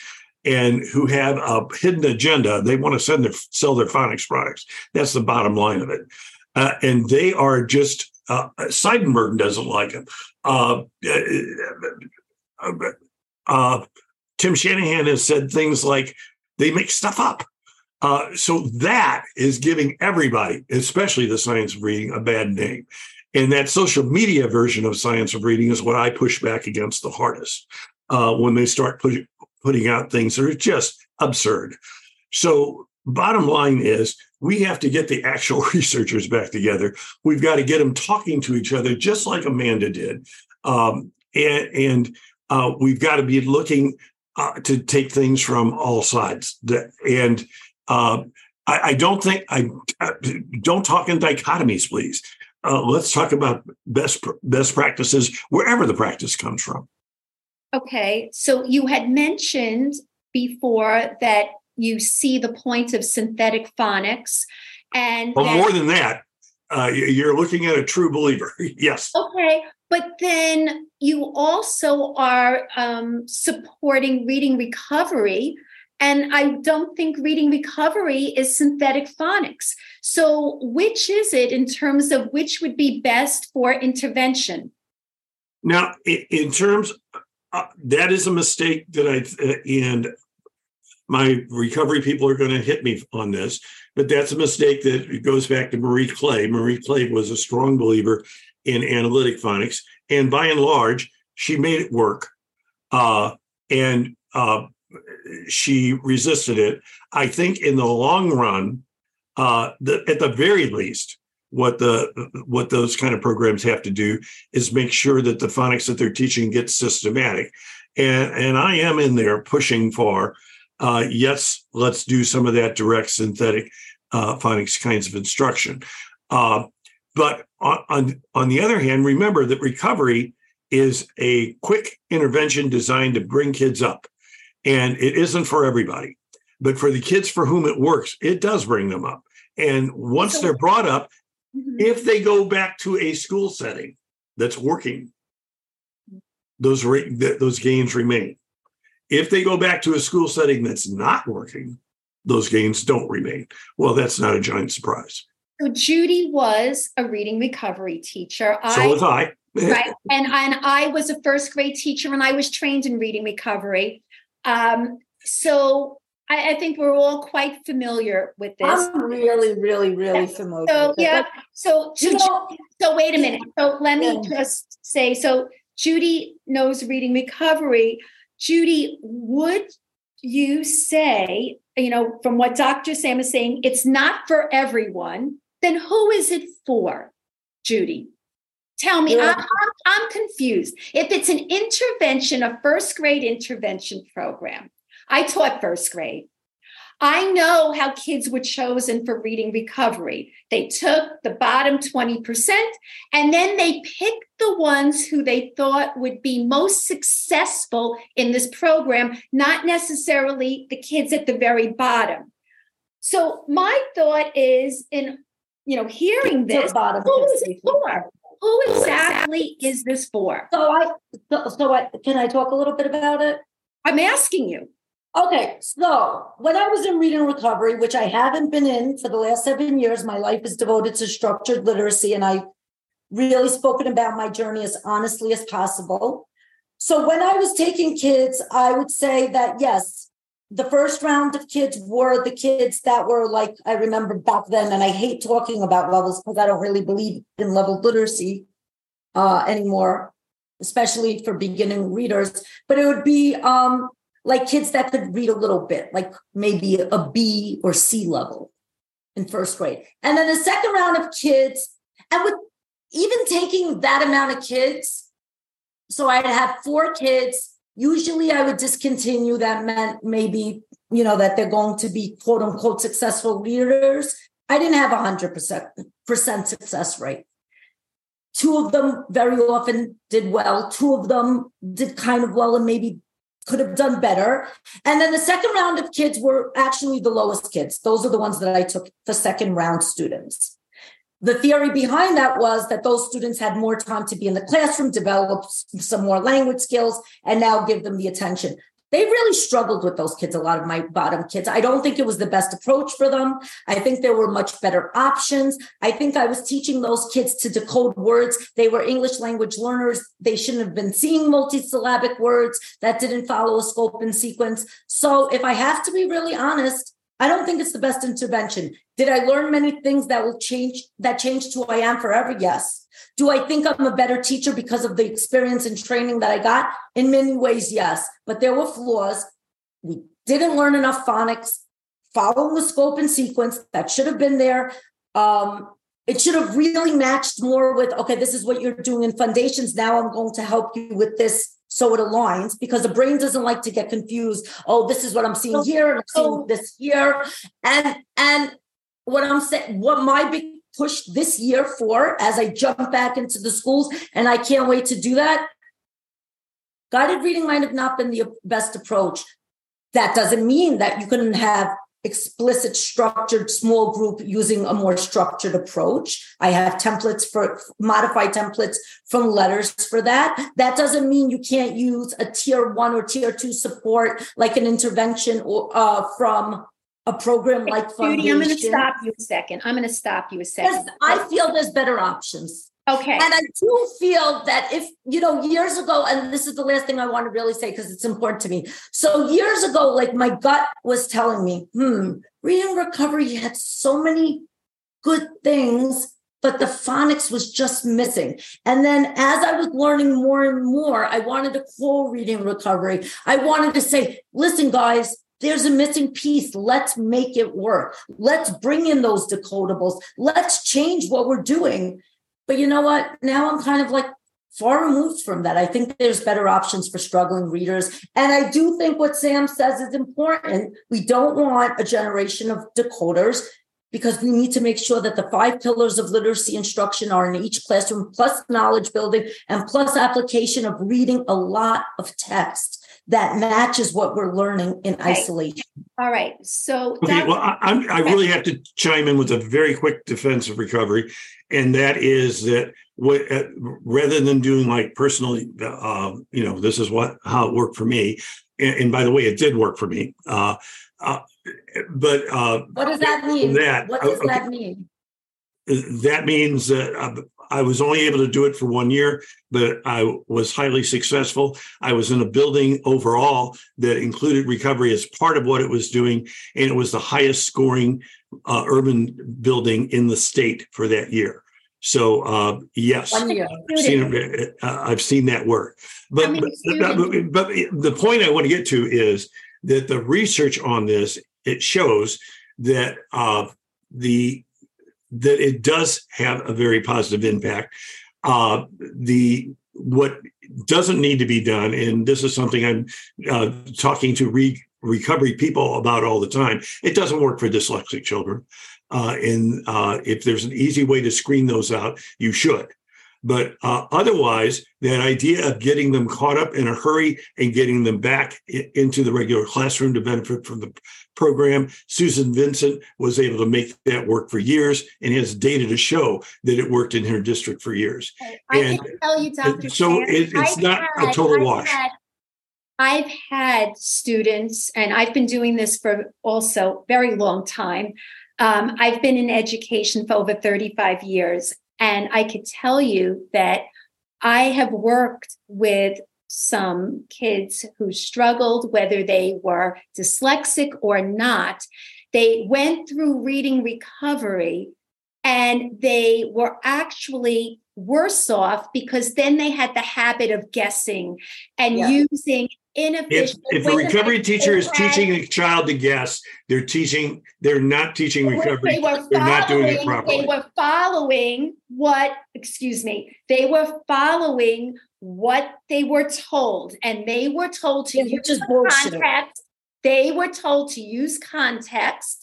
and who have a hidden agenda. They want to their sell their phonics products. That's the bottom line of it. Uh, and they are just uh, Seidenberg doesn't like him. Uh, uh, uh, Tim Shanahan has said things like they make stuff up. Uh, so that is giving everybody, especially the science of reading, a bad name. And that social media version of science of reading is what I push back against the hardest uh, when they start put, putting out things that are just absurd. So, bottom line is, we have to get the actual researchers back together. We've got to get them talking to each other, just like Amanda did. Um, and, and uh, we've got to be looking uh, to take things from all sides. And uh, I, I, don't think I, I, don't talk in dichotomies, please. Uh, let's talk about best best practices wherever the practice comes from. Okay, so you had mentioned before that you see the point of synthetic phonics, and well, that, more than that, uh, you're looking at a true believer. yes. Okay, but then you also are um, supporting reading recovery. And I don't think reading recovery is synthetic phonics. So, which is it in terms of which would be best for intervention? Now, in terms, uh, that is a mistake that I, uh, and my recovery people are going to hit me on this, but that's a mistake that goes back to Marie Clay. Marie Clay was a strong believer in analytic phonics. And by and large, she made it work. Uh, and uh, she resisted it. I think in the long run, uh, the, at the very least, what the what those kind of programs have to do is make sure that the phonics that they're teaching gets systematic. And and I am in there pushing for uh, yes, let's do some of that direct synthetic uh, phonics kinds of instruction. Uh, but on, on, on the other hand, remember that recovery is a quick intervention designed to bring kids up. And it isn't for everybody. But for the kids for whom it works, it does bring them up. And once so, they're brought up, mm-hmm. if they go back to a school setting that's working, those those gains remain. If they go back to a school setting that's not working, those gains don't remain. Well, that's not a giant surprise. So Judy was a reading recovery teacher. So I, was I. right. And, and I was a first grade teacher and I was trained in reading recovery. Um, so I, I, think we're all quite familiar with this. I'm really, really, really familiar. So yeah. So you know, so wait a minute. So let me just say so Judy knows reading recovery. Judy, would you say, you know, from what Dr. Sam is saying, it's not for everyone, then who is it for, Judy? Tell me, Yeah. I'm, I'm, I'm confused. If it's an intervention, a first grade intervention program, I taught first grade. I know how kids were chosen for reading recovery. They took the bottom 20% and then they picked the ones who they thought would be most successful in this program, not necessarily the kids at the very bottom. So my thought is in you know hearing this, bottom who kids. it for? Who exactly is this for? So I, so, so I, can I talk a little bit about it? I'm asking you. Okay, so when I was in reading recovery, which I haven't been in for the last seven years, my life is devoted to structured literacy, and I really spoken about my journey as honestly as possible. So when I was taking kids, I would say that yes, the first round of kids were the kids that were like I remember back then, and I hate talking about levels because I don't really believe in level literacy uh, anymore, especially for beginning readers. But it would be um, like kids that could read a little bit, like maybe a B or C level in first grade. And then the second round of kids, and with even taking that amount of kids, so I'd have four kids. Usually I would discontinue. That meant maybe, you know, that they're going to be quote unquote successful readers. I didn't have a hundred percent percent success rate. Two of them very often did well. Two of them did kind of well and maybe could have done better. And then the second round of kids were actually the lowest kids. Those are the ones that I took the second round students. The theory behind that was that those students had more time to be in the classroom, develop some more language skills, and now give them the attention. They really struggled with those kids, a lot of my bottom kids. I don't think it was the best approach for them. I think there were much better options. I think I was teaching those kids to decode words. They were English language learners. They shouldn't have been seeing multisyllabic words that didn't follow a scope and sequence. So, if I have to be really honest, I don't think it's the best intervention. Did I learn many things that will change that changed who I am forever? Yes. Do I think I'm a better teacher because of the experience and training that I got? In many ways, yes. But there were flaws. We didn't learn enough phonics, following the scope and sequence that should have been there. Um, it should have really matched more with okay, this is what you're doing in Fundations. Now I'm going to help you with this so it aligns because the brain doesn't like to get confused. Oh, this is what I'm seeing here, and I'm seeing this here. And and what I'm saying, what my big push this year for as I jump back into the schools, and I can't wait to do that. Guided reading might have not been the best approach. That doesn't mean that you couldn't have explicit structured small group using a more structured approach. I have templates for modified templates from LETRS for that. That doesn't mean you can't use a tier one or tier two support like an intervention or uh, from a program like Judy, I'm going to stop you a second. I'm going to stop you a second. I feel there's better options. Okay. And I do feel that if, you know, years ago, and this is the last thing I want to really say because it's important to me. So years ago, like my gut was telling me, hmm, reading recovery had so many good things, but the phonics was just missing. And then as I was learning more and more, I wanted to call reading recovery. I wanted to say, listen, guys, there's a missing piece. Let's make it work. Let's bring in those decodables. Let's change what we're doing. But you know what? Now I'm kind of like far removed from that. I think there's better options for struggling readers. And I do think what Sam says is important. We don't want a generation of decoders because we need to make sure that the five pillars of literacy instruction are in each classroom, plus knowledge building and plus application of reading a lot of text that matches what we're learning in Okay. isolation. All right. So, Okay, well, I, I really have to chime in with a very quick defense of recovery, and that is that what uh, rather than doing like personal, uh, you know, this is what how it worked for me, and, and by the way, it did work for me. Uh, uh, but uh, What does that mean? That- what does okay. that mean? that means that uh, I was only able to do it for one year, but I was highly successful. I was in a building overall that included recovery as part of what it was doing, and it was the highest scoring uh, urban building in the state for that year. So uh, yes, I've seen, it, uh, I've seen that work. But, many but, but the point I want to get to is that the research on this it shows that uh, the that it does have a very positive impact. uh, the what doesn't need to be done, and this is something I'm uh, talking to re- recovery people about all the time. It doesn't work for dyslexic children, uh, and uh, if there's an easy way to screen those out, you should. But uh, otherwise, that idea of getting them caught up in a hurry and getting them back into the regular classroom to benefit from the program, Susan Vincent was able to make that work for years and has data to show that it worked in her district for years. I and can tell you, Dr. So it, it's I've not had, a total I've wash. Had, I've had students, and I've been doing this for also very long time. Um, I've been in education for over 35 years, and I could tell you that I have worked with some kids who struggled, whether they were dyslexic or not. They went through reading recovery and they were actually worse off because then they had the habit of guessing and yeah. using inefficient. If, if a recovery teacher is teaching a child to guess, they're teaching, they're not teaching recovery. They were they're not doing it properly. They were following what, excuse me, they were following what they were told, and they were told to yeah, use context. They were told to use context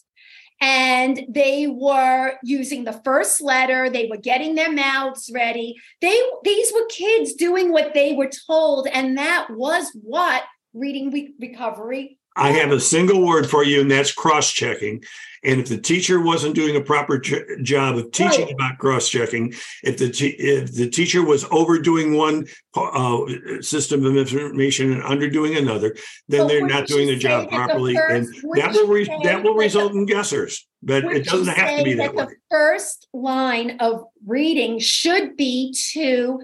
and they were using the first letter. They were getting their mouths ready. They these were kids doing what they were told. And that was what reading re- recovery I have a single word for you, and that's cross checking. And if the teacher wasn't doing a proper ch- job of teaching right. about cross checking, if the te- if the teacher was overdoing one uh, system of information and underdoing another, then but they're not doing the job properly, the first, and that will re- that will result in guessers. But it doesn't have to be that, that way. The first line of reading should be to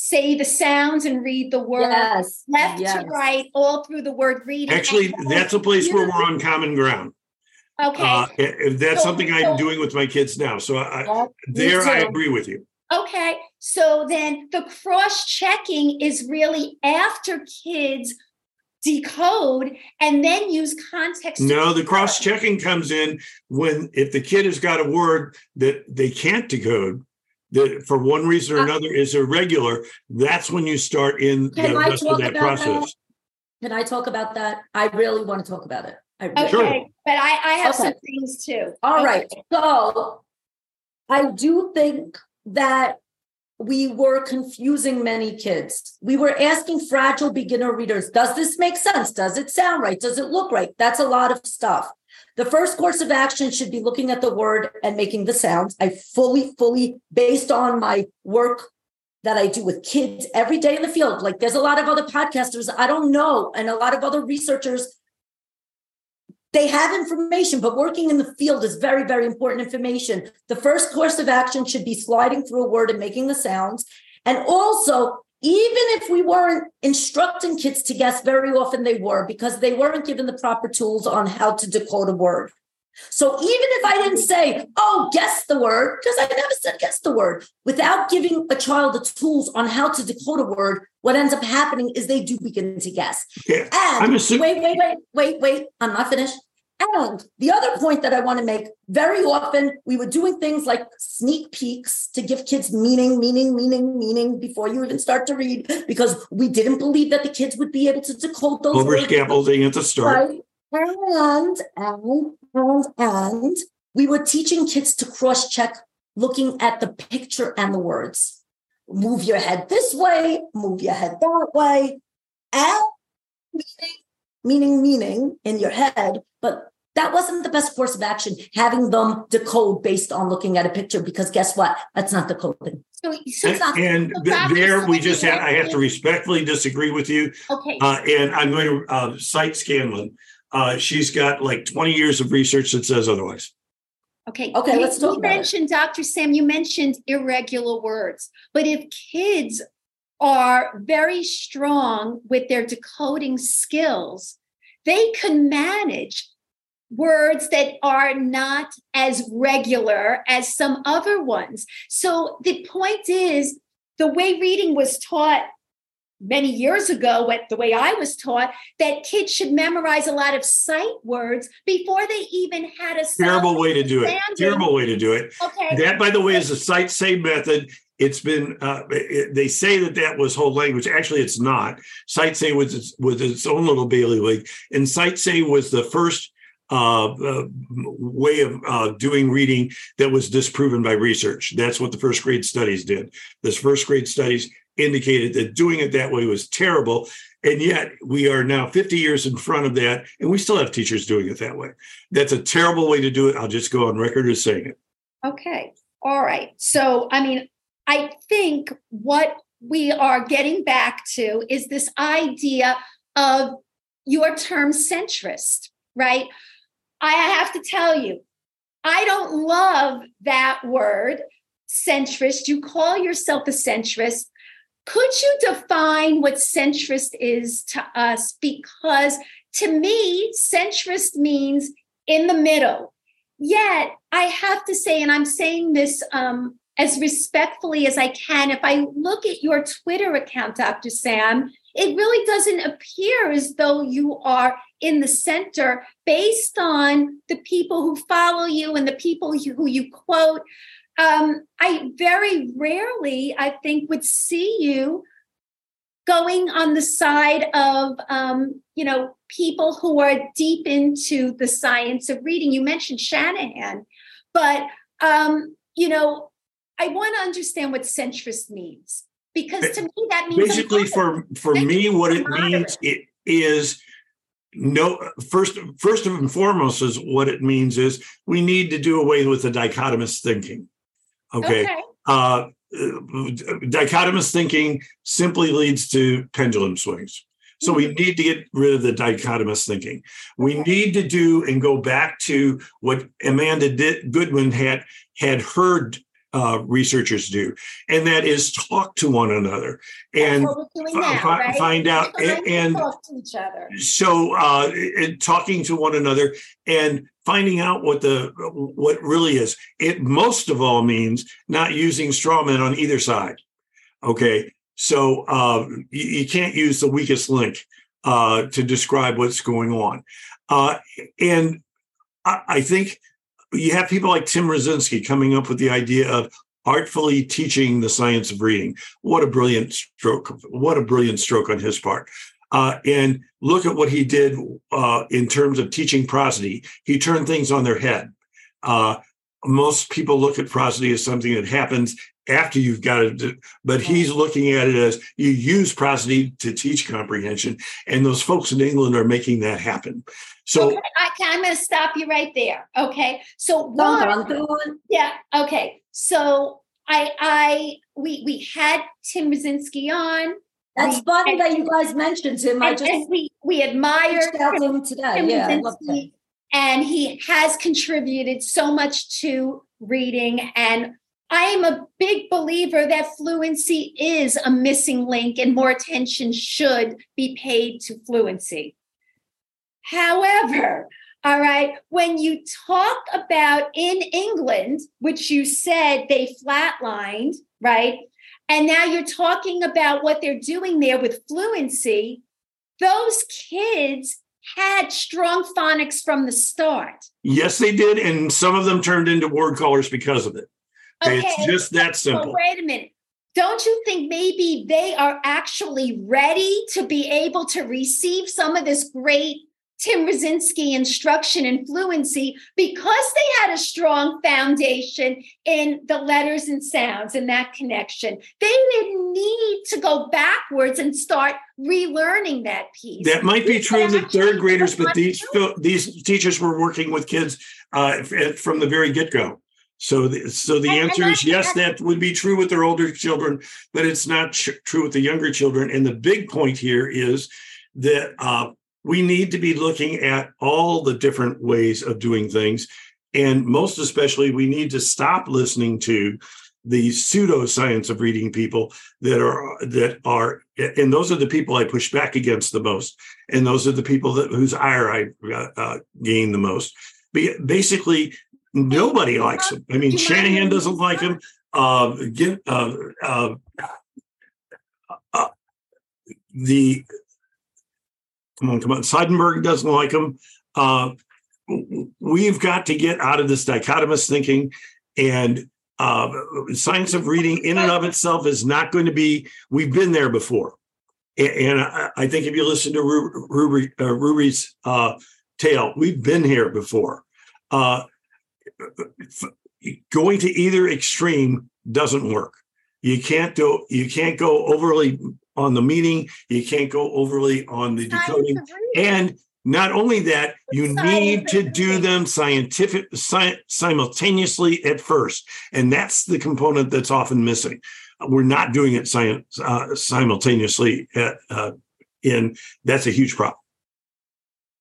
say the sounds and read the word yes. left yes. to right all through the word reading. Actually, that's a place where we're on common ground. Okay. Uh, that's so, something I'm doing with my kids now. So I, there I agree with you. Okay. So then the cross checking is really after kids decode and then use context. No, the cross checking comes in when if the kid has got a word that they can't decode, that for one reason or uh, another is irregular, that's when you start in the rest of that process. That? Can I talk about that? I really want to talk about it. Really okay, sure. but I, I have okay. some things too. All okay. right. So I do think that we were confusing many kids. We were asking fragile beginner readers, does this make sense? Does it sound right? Does it look right? That's a lot of stuff. The first course of action should be looking at the word and making the sounds. I fully, fully, based on my work that I do with kids every day in the field, like there's a lot of other podcasters I don't know, and a lot of other researchers. They have information, but working in the field is very, very important information. The first course of action should be sliding through a word and making the sounds. And also, even if we weren't instructing kids to guess, very often they were because they weren't given the proper tools on how to decode a word. So even if I didn't say, oh, guess the word, because I never said guess the word, without giving a child the tools on how to decode a word, what ends up happening is they do begin to guess. Yeah, and wait, wait, wait, wait, wait, I'm not finished. And the other point that I want to make very often, we were doing things like sneak peeks to give kids meaning, meaning, meaning, meaning before you even start to read, because we didn't believe that the kids would be able to decode those. Over scaffolding at the start. Right? And, and, and, and we were teaching kids to cross check looking at the picture and the words. Move your head this way, move your head that way, and meaning, meaning in your head, but that wasn't the best course of action, having them decode based on looking at a picture, because guess what? That's not decoding. So, so and, and th- there we just have, I have to respectfully disagree with you. Okay. Uh, and I'm going to uh, cite Scanlon. Uh, she's got like 20 years of research that says otherwise. Okay. Okay. You, let's talk. You mentioned, it. Dr. Sam, you mentioned irregular words, but if kids are very strong with their decoding skills, they can manage words that are not as regular as some other ones. So the point is, the way reading was taught many years ago, what the way I was taught, that kids should memorize a lot of sight words before they even had a terrible way to do it. Terrible way to do it. Okay. That, by the way, is a sight say method it's been uh, it, they say that that was whole language. Actually, it's not. Sight Say was its, was its own little bailiwick, and sight Say was the first uh, uh, way of uh, doing reading that was disproven by research. That's what the first grade studies did. This first grade studies indicated that doing it that way was terrible. And yet we are now 50 years in front of that, and we still have teachers doing it that way. That's a terrible way to do it. I'll just go on record as saying it. Okay. All right. So, I mean, I think what we are getting back to is this idea of your term centrist, right? I have to tell you, I don't love that word, centrist. You call yourself a centrist. Could you define what centrist is to us? Because to me, centrist means in the middle. Yet, I have to say, and I'm saying this um, as respectfully as I can, if I look at your Twitter account, Dr. Sam, it really doesn't appear as though you are in the center based on the people who follow you and the people who you quote. Um, I very rarely, I think, would see you going on the side of, um, you know, people who are deep into the science of reading. You mentioned Shanahan, but, um, you know, I want to understand what centrist means because to me that means basically for for me what it means it is no first first and foremost is what it means is we need to do away with the dichotomous thinking okay, okay. Uh, dichotomous thinking simply leads to pendulum swings so we mm-hmm. need to get rid of the dichotomous thinking. We need to do and go back to what Amanda Goodwin had had heard uh, researchers do, and that is talk to one another and now, right? find out and, and talk to each other. So, uh, talking to one another and finding out what the what really is. It most of all means not using straw men on either side. Okay, so uh, you, you, can't use the weakest link uh, to describe what's going on, uh, and I, I think you have people like Tim Rasinski coming up with the idea of artfully teaching the science of reading. What a brilliant stroke! What a brilliant stroke on his part. Uh, and look at what he did uh, in terms of teaching prosody. He turned things on their head. Uh, most people look at prosody as something that happens after you've got it, but he's looking at it as you use prosody to teach comprehension, and those folks in England are making that happen. So okay, I, am going to stop you right there. Okay, so one, yeah, okay. So I, I, we, we had Tim Rasinski on. That's we, funny and, that you guys mentioned him. I just we we admire him today. Tim yeah, and he has contributed so much to reading and I am a big believer that fluency is a missing link and more attention should be paid to fluency. However, all right, when you talk about in England, which you said they flatlined, right? And now you're talking about what they're doing there with fluency, those kids had strong phonics from the start. Yes, they did. And some of them turned into word callers because of it. Okay, it's just that simple. wait a minute. Don't you think maybe they are actually ready to be able to receive some of this great Tim Rasinski instruction and fluency because they had a strong foundation in the letters and sounds and that connection. They didn't need to go backwards and start relearning that piece. That might be true in the third graders, but these these teachers were working with kids uh, from the very get go. So, the, so the and, answer and is yes, that would be true with their older children, but it's not ch- true with the younger children. And the big point here is that uh, we need to be looking at all the different ways of doing things, and most especially, we need to stop listening to the pseudoscience of reading people that are that are and those are the people I push back against the most, and those are the people that whose ire I uh, uh gain the most. Basically, Nobody likes him. I mean, Shanahan doesn't like him. Uh, again, uh, uh, the come on, come on. Seidenberg doesn't like him. Uh, we've got to get out of this dichotomous thinking and uh, science of reading in and of itself is not going to be. We've been there before, and, I, I, think if you listen to Ruby, uh, Ruby's uh, tale, we've been here before. Uh, going to either extreme doesn't work. You can't do. You can't go overly on the meaning. You can't go overly on the decoding. And not only that, you need to do them scientific sci- simultaneously at first, and that's the component that's often missing. We're not doing it science uh, simultaneously, at, uh, and that's a huge problem.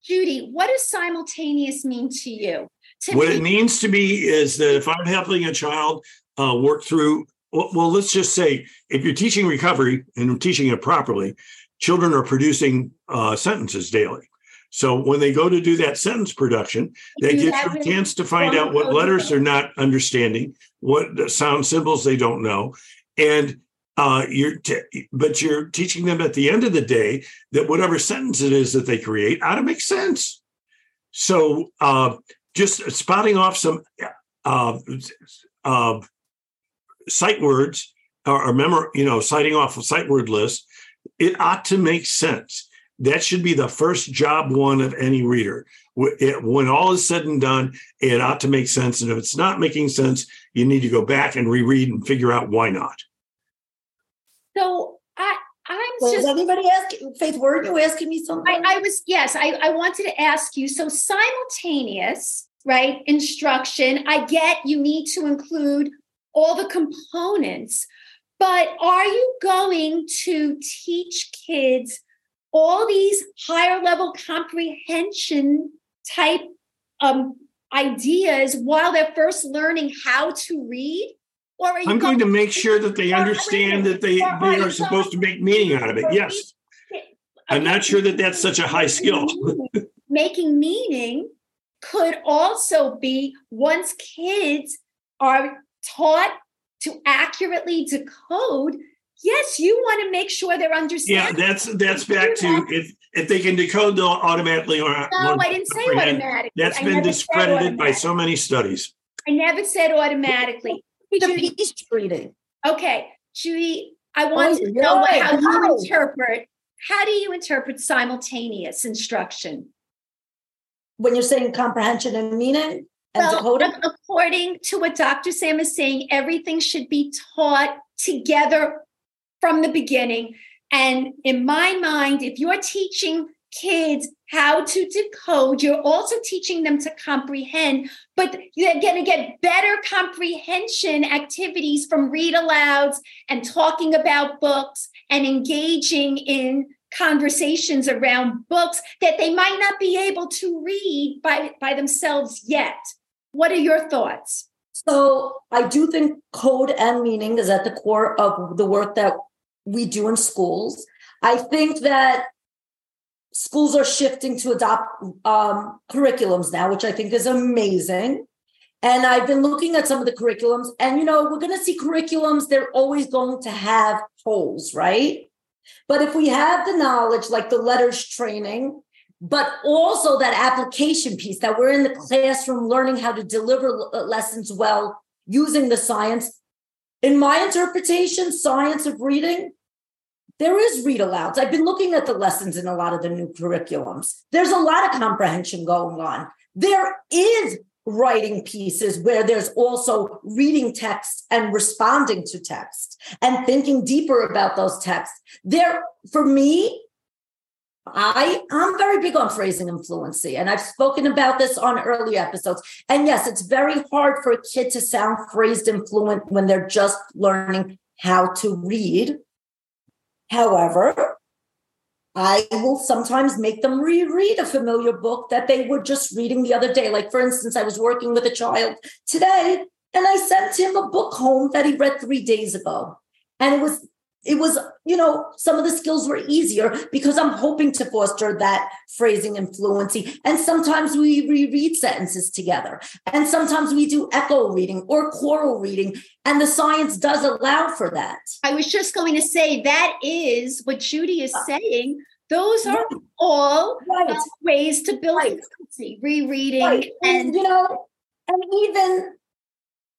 Judy, what does simultaneous mean to you? What me- it means to me is that if I'm helping a child uh, work through, well, well, let's just say if you're teaching recovery and teaching it properly, children are producing uh, sentences daily. So when they go to do that sentence production, they get a chance to find out what letters they're not understanding, what sound symbols they don't know, and uh, you're t- but you're teaching them at the end of the day that whatever sentence it is that they create ought to make sense. So uh, just spouting off some uh, uh, sight words or, or memor, you know, citing off a sight word list, it ought to make sense. That should be the first job one of any reader. It, when all is said and done, it ought to make sense. And if it's not making sense, you need to go back and reread and figure out why not. So I, I'm well, just. anybody asking Faith? Were you asking me something? I, I was yes. I, I wanted to ask you. So simultaneous, right? Instruction. I get you need to include all the components, but are you going to teach kids? all these higher level comprehension type um, ideas while they're first learning how to read? Or I'm going, going to make sure that they understand that they, they are supposed to make meaning out of it. Yes. I'm not sure that that's such a high skill. Making meaning could also be once kids are taught to accurately decode yes, you want to make sure they're understanding. Yeah, that's that's back to if if they can decode, they'll automatically or no, I didn't say automatically. That's been discredited by so many studies. I never said automatically. The piece reading. Okay, Judy, I oh, want oh, to know right. how you interpret. How do you interpret simultaneous instruction? When you're saying comprehension and meaning? And well, according to what Dr. Sam is saying, everything should be taught together from the beginning. And in my mind, if you're teaching kids how to decode, you're also teaching them to comprehend, but you're going to get better comprehension activities from read alouds and talking about books and engaging in conversations around books that they might not be able to read by, by themselves yet. What are your thoughts? So I do think code and meaning is at the core of the work that we do in schools. I think that schools are shifting to adopt um, curriculums now, which I think is amazing. And I've been looking at some of the curriculums, and you know, we're going to see curriculums, they're always going to have holes, right? But if we have the knowledge, like the LETRS training, but also that application piece that we're in the classroom learning how to deliver uh, lessons well using the science, in my interpretation, science of reading there is read alouds. I've been looking at the lessons in a lot of the new curriculums. There's a lot of comprehension going on. There is writing pieces where there's also reading text and responding to text and thinking deeper about those texts. There, for me, I I'm very big on phrasing and fluency, and I've spoken about this on early episodes. And yes, it's very hard for a kid to sound phrased and fluent when they're just learning how to read However, I will sometimes make them reread a familiar book that they were just reading the other day. Like, for instance, I was working with a child today and I sent him a book home that he read three days ago. And it was it was, you know, some of the skills were easier because I'm hoping to foster that phrasing and fluency. And sometimes we reread sentences together. And sometimes we do echo reading or choral reading. And the science does allow for that. I was just going to say that is what Judy is uh, saying. Those are right. all right. Uh, ways to build right. fluency, rereading. And, and, you know, and even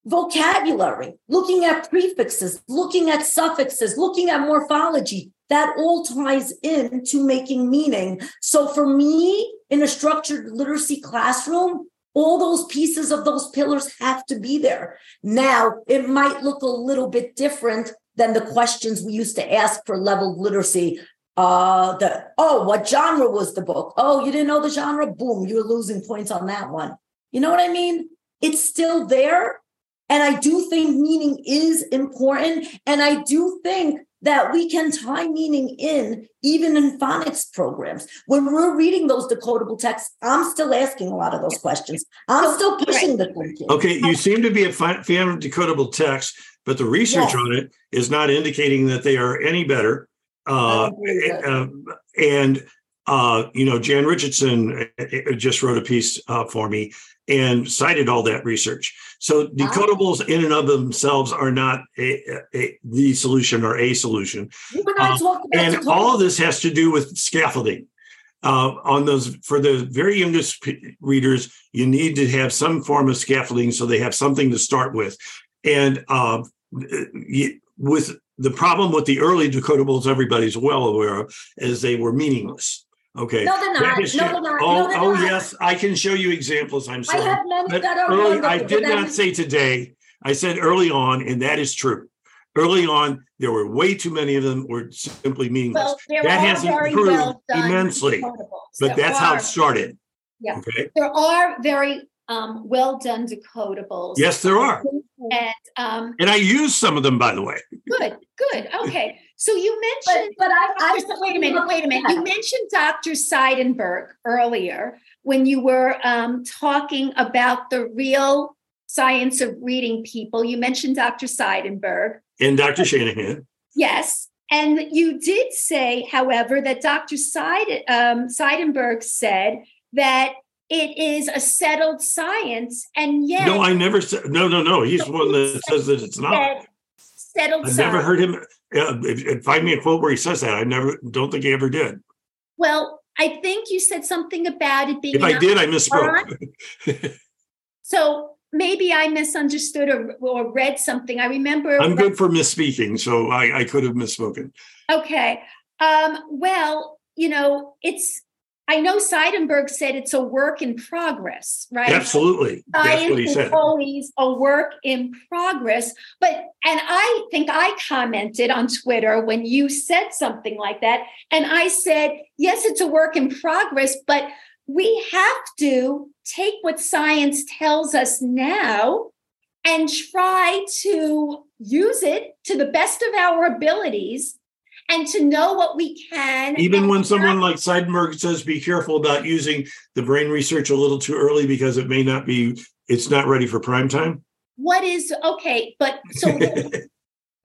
vocabulary, looking at prefixes, looking at suffixes, looking at morphology. That all ties into making meaning. So for me, in a structured literacy classroom, all those pieces of those pillars have to be there. Now, it might look a little bit different than the questions we used to ask for level literacy. Uh, the oh, what genre was the book? Oh, you didn't know the genre? Boom, you're losing points on that one. You know what I mean? It's still there, and I do think meaning is important. And I do think that we can tie meaning in even in phonics programs. When we're reading those decodable texts, I'm still asking a lot of those questions. I'm still pushing the thinking. Okay, you seem to be a fan of decodable text, but the research yes. on it is not indicating that they are any better. Uh, uh, and uh, you know, Jan Richardson uh, uh, just wrote a piece uh, for me and cited all that research. So decodables in and of themselves are not a, a, the solution or a solution. Uh, and all of this has to do with scaffolding. Uh, on those for the very youngest p- readers, you need to have some form of scaffolding so they have something to start with. And uh, with the problem with the early decodables, everybody's well aware of, is they were meaningless. Okay. No, they're not. No, they're not. Oh, no, they're oh not. yes, I can show you examples. I'm sorry. I have many but that are early, I did not say today. I said early on, and that is true. Early on, there were way too many of them were simply meaningless. Well, that are has very improved well done immensely, but There that's how it started. Yeah. Okay. There are very um, well done decodables. Yes, there are. And um, And I use some of them, by the way. good, good. Okay. So you mentioned but I, I Dr. wait a minute, wait a minute. You mentioned Dr. Seidenberg earlier when you were um, talking about the real science of reading people. You mentioned Dr. Seidenberg. And Dr. Shanahan. Yes. And you did say, however, that Dr. Seid, um, Seidenberg said that it is a settled science, and yet No, I never said. No, no, no. He's one that says that it's not. that settled I've science. never heard him. If, if find me a quote where he says that. I never. Don't think he ever did. Well, I think you said something about it being. If I did, I misspoke. So maybe I misunderstood or, or read something. I remember. I'm good for misspeaking, so I, I could have misspoken. Okay. Um, well, you know, it's. I know Seidenberg said it's a work in progress, right? Absolutely, that's what he is said. always a work in progress. But and I think I commented on Twitter when you said something like that, and I said, yes, it's a work in progress, but we have to take what science tells us now and try to use it to the best of our abilities and to know what we can. Even when someone like Seidenberg says, "Be careful about using the brain research a little too early because it may not be. It's not ready for prime time." what is okay, but so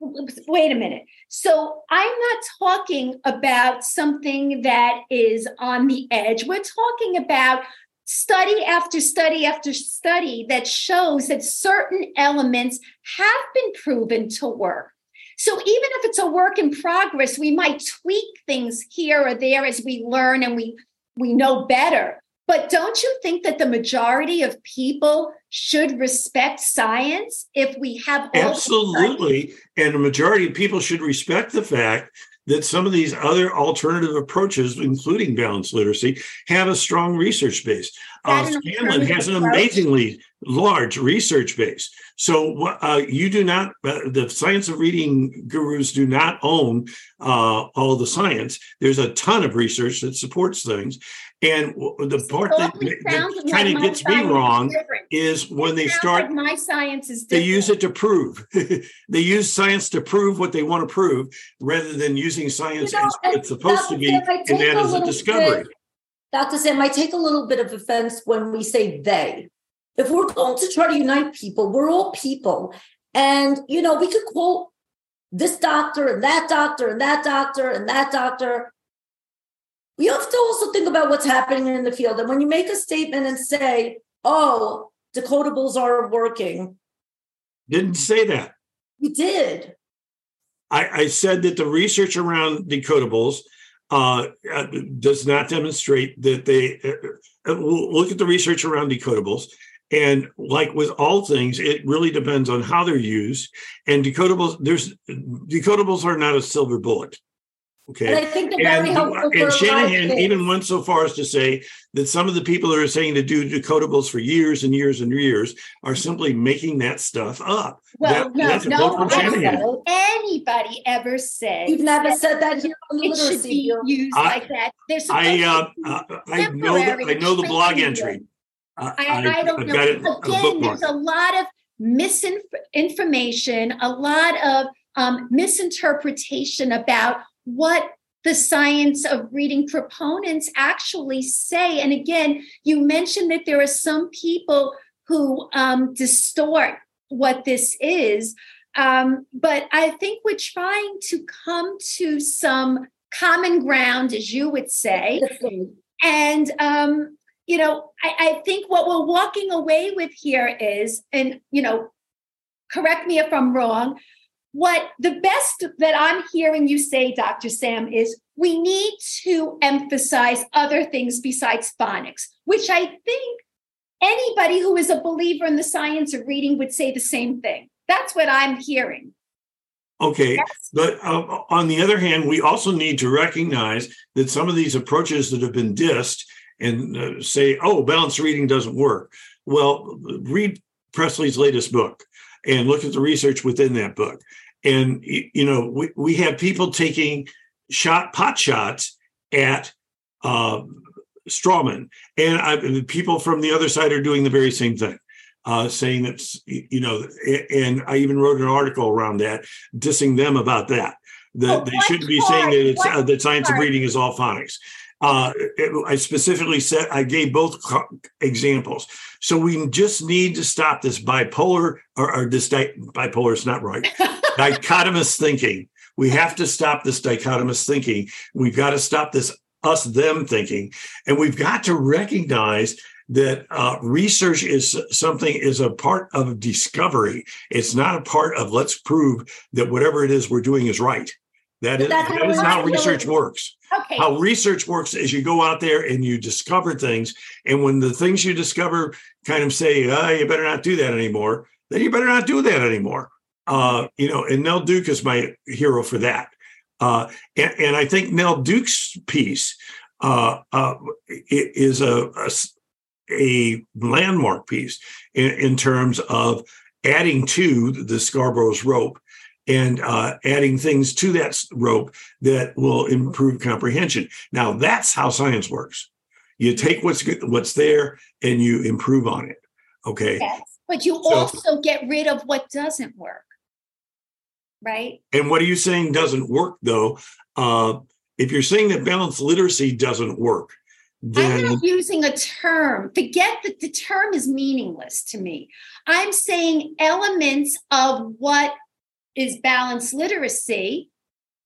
wait a minute. So I'm not talking about something that is on the edge. We're talking about study after study after study that shows that certain elements have been proven to work. So even if it's a work in progress, we might tweak things here or there as we learn and we we know better. But don't you think that the majority of people should respect science if we have all Absolutely, and the majority of people should respect the fact that some of these other alternative approaches, including balanced literacy, have a strong research base. Uh, Scanlon has an approach? amazingly large research base. So uh, you do not, uh, the science of reading gurus do not own uh, all the science. There's a ton of research that supports things. And the part that, sounds that like kind of my gets me science is wrong is when they start like my science is they use it to prove they use science to prove what they want to prove rather than using science You know, as it's supposed to be and that is a is a little discovery bit- Dr. Sam, I take a little bit of offense when we say they. If we're going to try to unite people, we're all people. And, you know, we could quote this doctor and that doctor and that doctor and that doctor. We have to also think about what's happening in the field. And when you make a statement and say, oh, decodables are working, didn't say that you did. I, I said that the research around decodables uh, uh, does not demonstrate that they uh, uh, look at the research around decodables And like with all things, it really depends on how they're used. And decodables, there's decodables are not a silver bullet. Okay. And I think they're very And, helpful for a and lot of Shanahan even went so far as to say that some of the people that are saying to do decodables for years and years and years are simply making that stuff up. Well, That- no, that's a no, from I Shanahan. haven't anybody ever said You've never that said that here on the it should be used I- like that. There's supposed I uh, uh, I know the, I know the blog training. entry. I, I, I don't I've know. Again, bookmarked. there's a lot of misinformation, a lot of um, misinterpretation about what the science of reading proponents actually say. And again, you mentioned that there are some people who um, distort what this is. Um, but I think we're trying to come to some common ground, as you would say. And, um, you know, I, I think what we're walking away with here is, and, you know, correct me if I'm wrong, what the best that I'm hearing you say, Dr. Sam, is we need to emphasize other things besides phonics, which I think anybody who is a believer in the science of reading would say the same thing. That's what I'm hearing. Okay, Yes. but uh, on the other hand, we also need to recognize that some of these approaches that have been dissed and uh, say, "Oh, balanced reading doesn't work." Well, read Pressley's latest book and look at the research within that book. And you know, we, we have people taking shot pot shots at uh, Strawman, and I, people from the other side are doing the very same thing uh, saying that you know, and I even wrote an article around that, dissing them about that. That Oh, they shouldn't be part? saying that it's uh, that science of reading is all phonics. Uh, it- I specifically said I gave both examples, so we just need to stop this bipolar or, or this di- bipolar is not right dichotomous thinking. We have to stop this dichotomous thinking. We've got to stop this us them thinking, and we've got to recognize that uh, research is something is a part of discovery. It's not a part of let's prove that whatever it is we're doing is right. That is, that is how how I feel. research works. Okay. How research works is you go out there and you discover things, and when the things you discover kind of say, "Ah, you better not do that anymore," then you better not do that anymore. Uh, you know, and Nell Duke is my hero for that. Uh, and, and I think Nell Duke's piece uh, uh, is a, a a landmark piece in, in terms of adding to the Scarborough's rope and uh, adding things to that rope that will improve comprehension. Now, that's how science works. You take what's good, what's there, and you improve on it. Okay. Yes. But you So- also get rid of what doesn't work. Right? And what are you saying doesn't work though? Uh, if you're saying that balanced literacy doesn't work, I'm not using a term. Forget that the term is meaningless to me. I'm saying elements of what is balanced literacy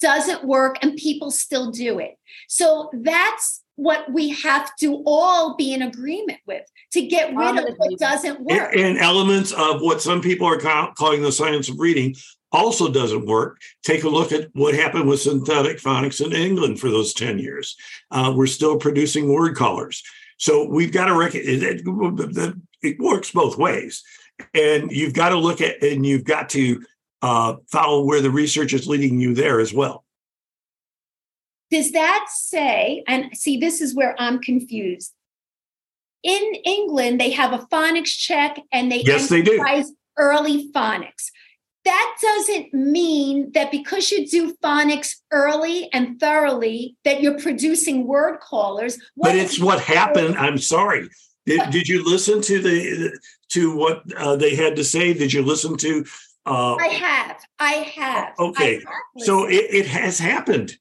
doesn't work and people still do it. So that's what we have to all be in agreement with to get rid of what doesn't work. and, and elements of what some people are ca- calling the science of reading also doesn't work. Take a look at what happened with synthetic phonics in England for those 10 years. Uh, we're still producing word callers. So we've got to recognize it, it, it works both ways. And you've got to look at and you've got to uh, follow where the research is leading you there as well. Does that say, and see, this is where I'm confused. In England, they have a phonics check and they Yes, they do. early phonics. That doesn't mean that because you do phonics early and thoroughly, that you're producing word callers. but it's what happened. I'm sorry. Did, did you listen to the to what uh, they had to say? Did you listen to? Uh, I have. I have. I Okay, have so it, it has happened.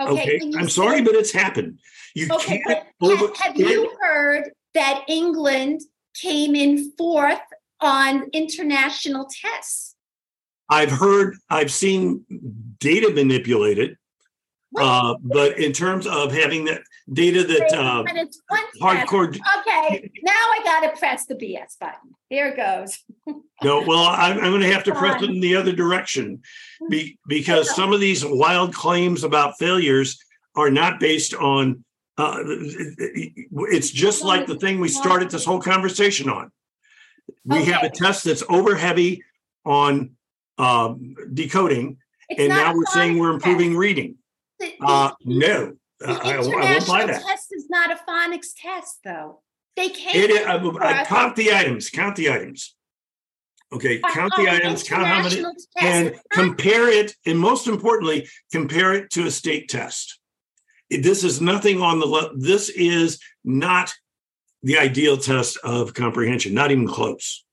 Okay, you I'm sorry, but it's happened. You Okay, can't. over- have you heard that England came in fourth on international tests? I've heard. I've seen data manipulated, uh, but in terms of having that data that uh, but it's one test. hardcore. Okay, now I got to press the BS button. Here it goes. No, well, I'm, I'm going to have to press it in the other direction, be, because some of these wild claims about failures are not based on. Uh, it's just like the thing we started this whole conversation on. We have a test that's over heavy on um, decoding, It's and now we're saying we're improving test. reading. Uh, no, The I, international that. test is not a phonics test, though. They can't. It I, I count the items. Count the items. Okay, count the oh, items. Count how many, and compare it. And most importantly, compare it to a state test. This is nothing on the. This is not the ideal test of comprehension. Not even close.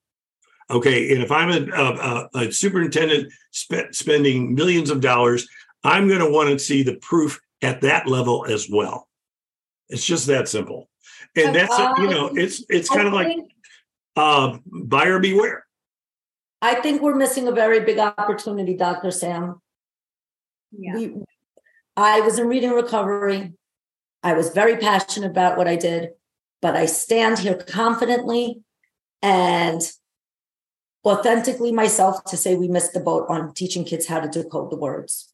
Okay, and if I'm a, a, a- a superintendent spe- spending millions of dollars, I'm going to want to see the proof at that level as well. It's just that simple, and that's you know, it's it's kind of like uh, buyer beware. I think we're missing a very big opportunity, Dr. Sam. Yeah. We, I was in reading recovery. I was very passionate about what I did, but I stand here confidently and authentically myself to say we missed the boat on teaching kids how to decode the words.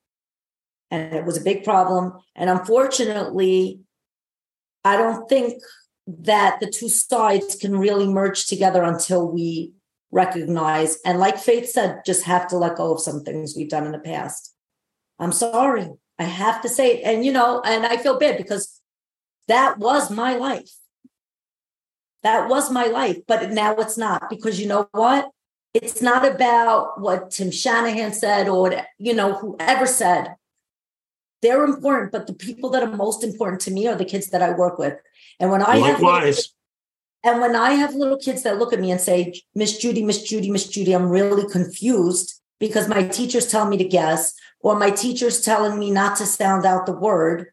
And it was a big problem. And unfortunately, I don't think that the two sides can really merge together until we recognize and like faith said just have to let go of some things we've done in the past. I'm sorry. I have to say it and you know and i feel bad because that was my life. That was my life but now it's not because you know what? It's not about what tim shanahan said or you know whoever said they're important but the people that are most important to me are the kids that i work with and when i have little and when I have little kids that look at me and say, Miss Judy, Miss Judy, Miss Judy, I'm really confused because my teacher's telling me to guess, or my teacher's telling me not to sound out the word.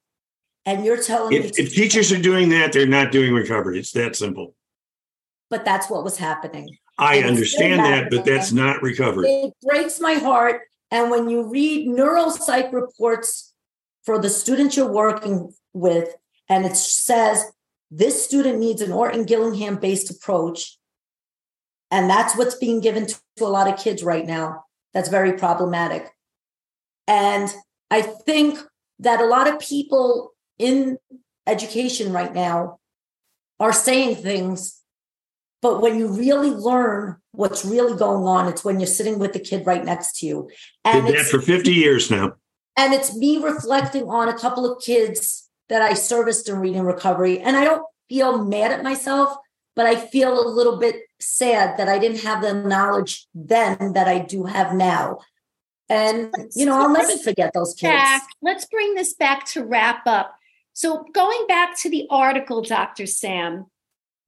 And you're telling me, If, to- if teachers are doing that, they're not doing recovery. It's that simple. but that's what was happening. I And understand that, but that's not recovery. It breaks my heart. And when you read neuropsych reports for the student you're working with, and it says this student needs an Orton Gillingham based approach, and that's what's being given to, to a lot of kids right now, that's very problematic. And I think that a lot of people in education right now are saying things but when you really learn what's really going on, it's when you're sitting with the kid right next to you. And Did that for 50 years now. And it's me reflecting on a couple of kids that I serviced in reading recovery. And I don't feel mad at myself, but I feel a little bit sad that I didn't have the knowledge then that I do have now. And, you know, I'll never forget those kids. back. Let's bring this back to wrap up. So, going back to the article, Dr. Sam,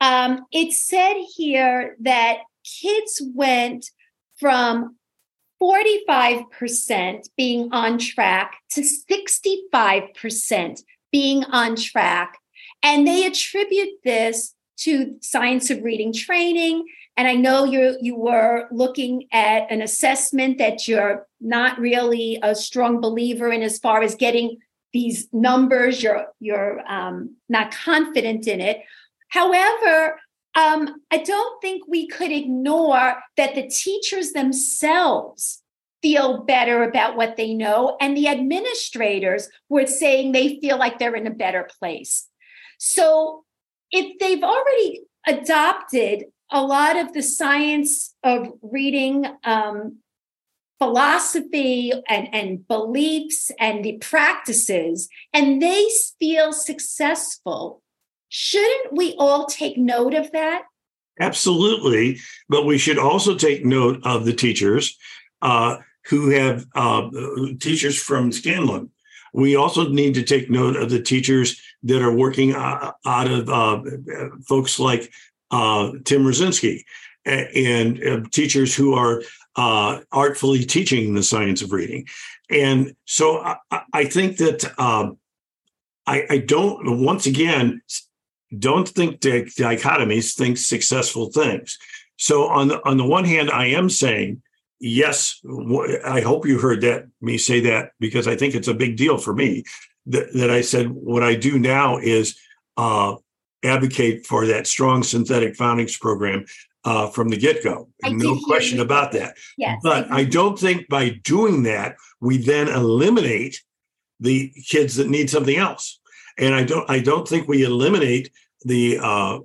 um, it said here that kids went from 45% being on track to 65% being on track. And they attribute this to science of reading training. And I know you you were looking at an assessment that you're not really a strong believer in as far as getting these numbers. You're you're um, not confident in it. However, um, I don't think we could ignore that the teachers themselves feel better about what they know, and the administrators were saying they feel like they're in a better place. So, if they've already adopted a lot of the science of reading um, philosophy and, and beliefs and the practices, and they feel successful, shouldn't we all take note of that? Absolutely. But we should also take note of the teachers uh, who have uh, teachers from Scanlon. We also need to take note of the teachers that are working uh, out of uh, folks like uh, Tim Rasinski and, uh, teachers who are artfully teaching the science of reading. And so I, I think that um, I, I don't, once again, don't think di- dichotomies, think successful things. So on the on the one hand, I am saying yes. I hope you heard that me say that because I think it's a big deal for me that, that I said what I do now is uh, advocate for that strong synthetic phonics program uh, from the get go. No question you about that. Yes. But I don't think by doing that we then eliminate the kids that need something else. And I don't I don't think we eliminate the uh,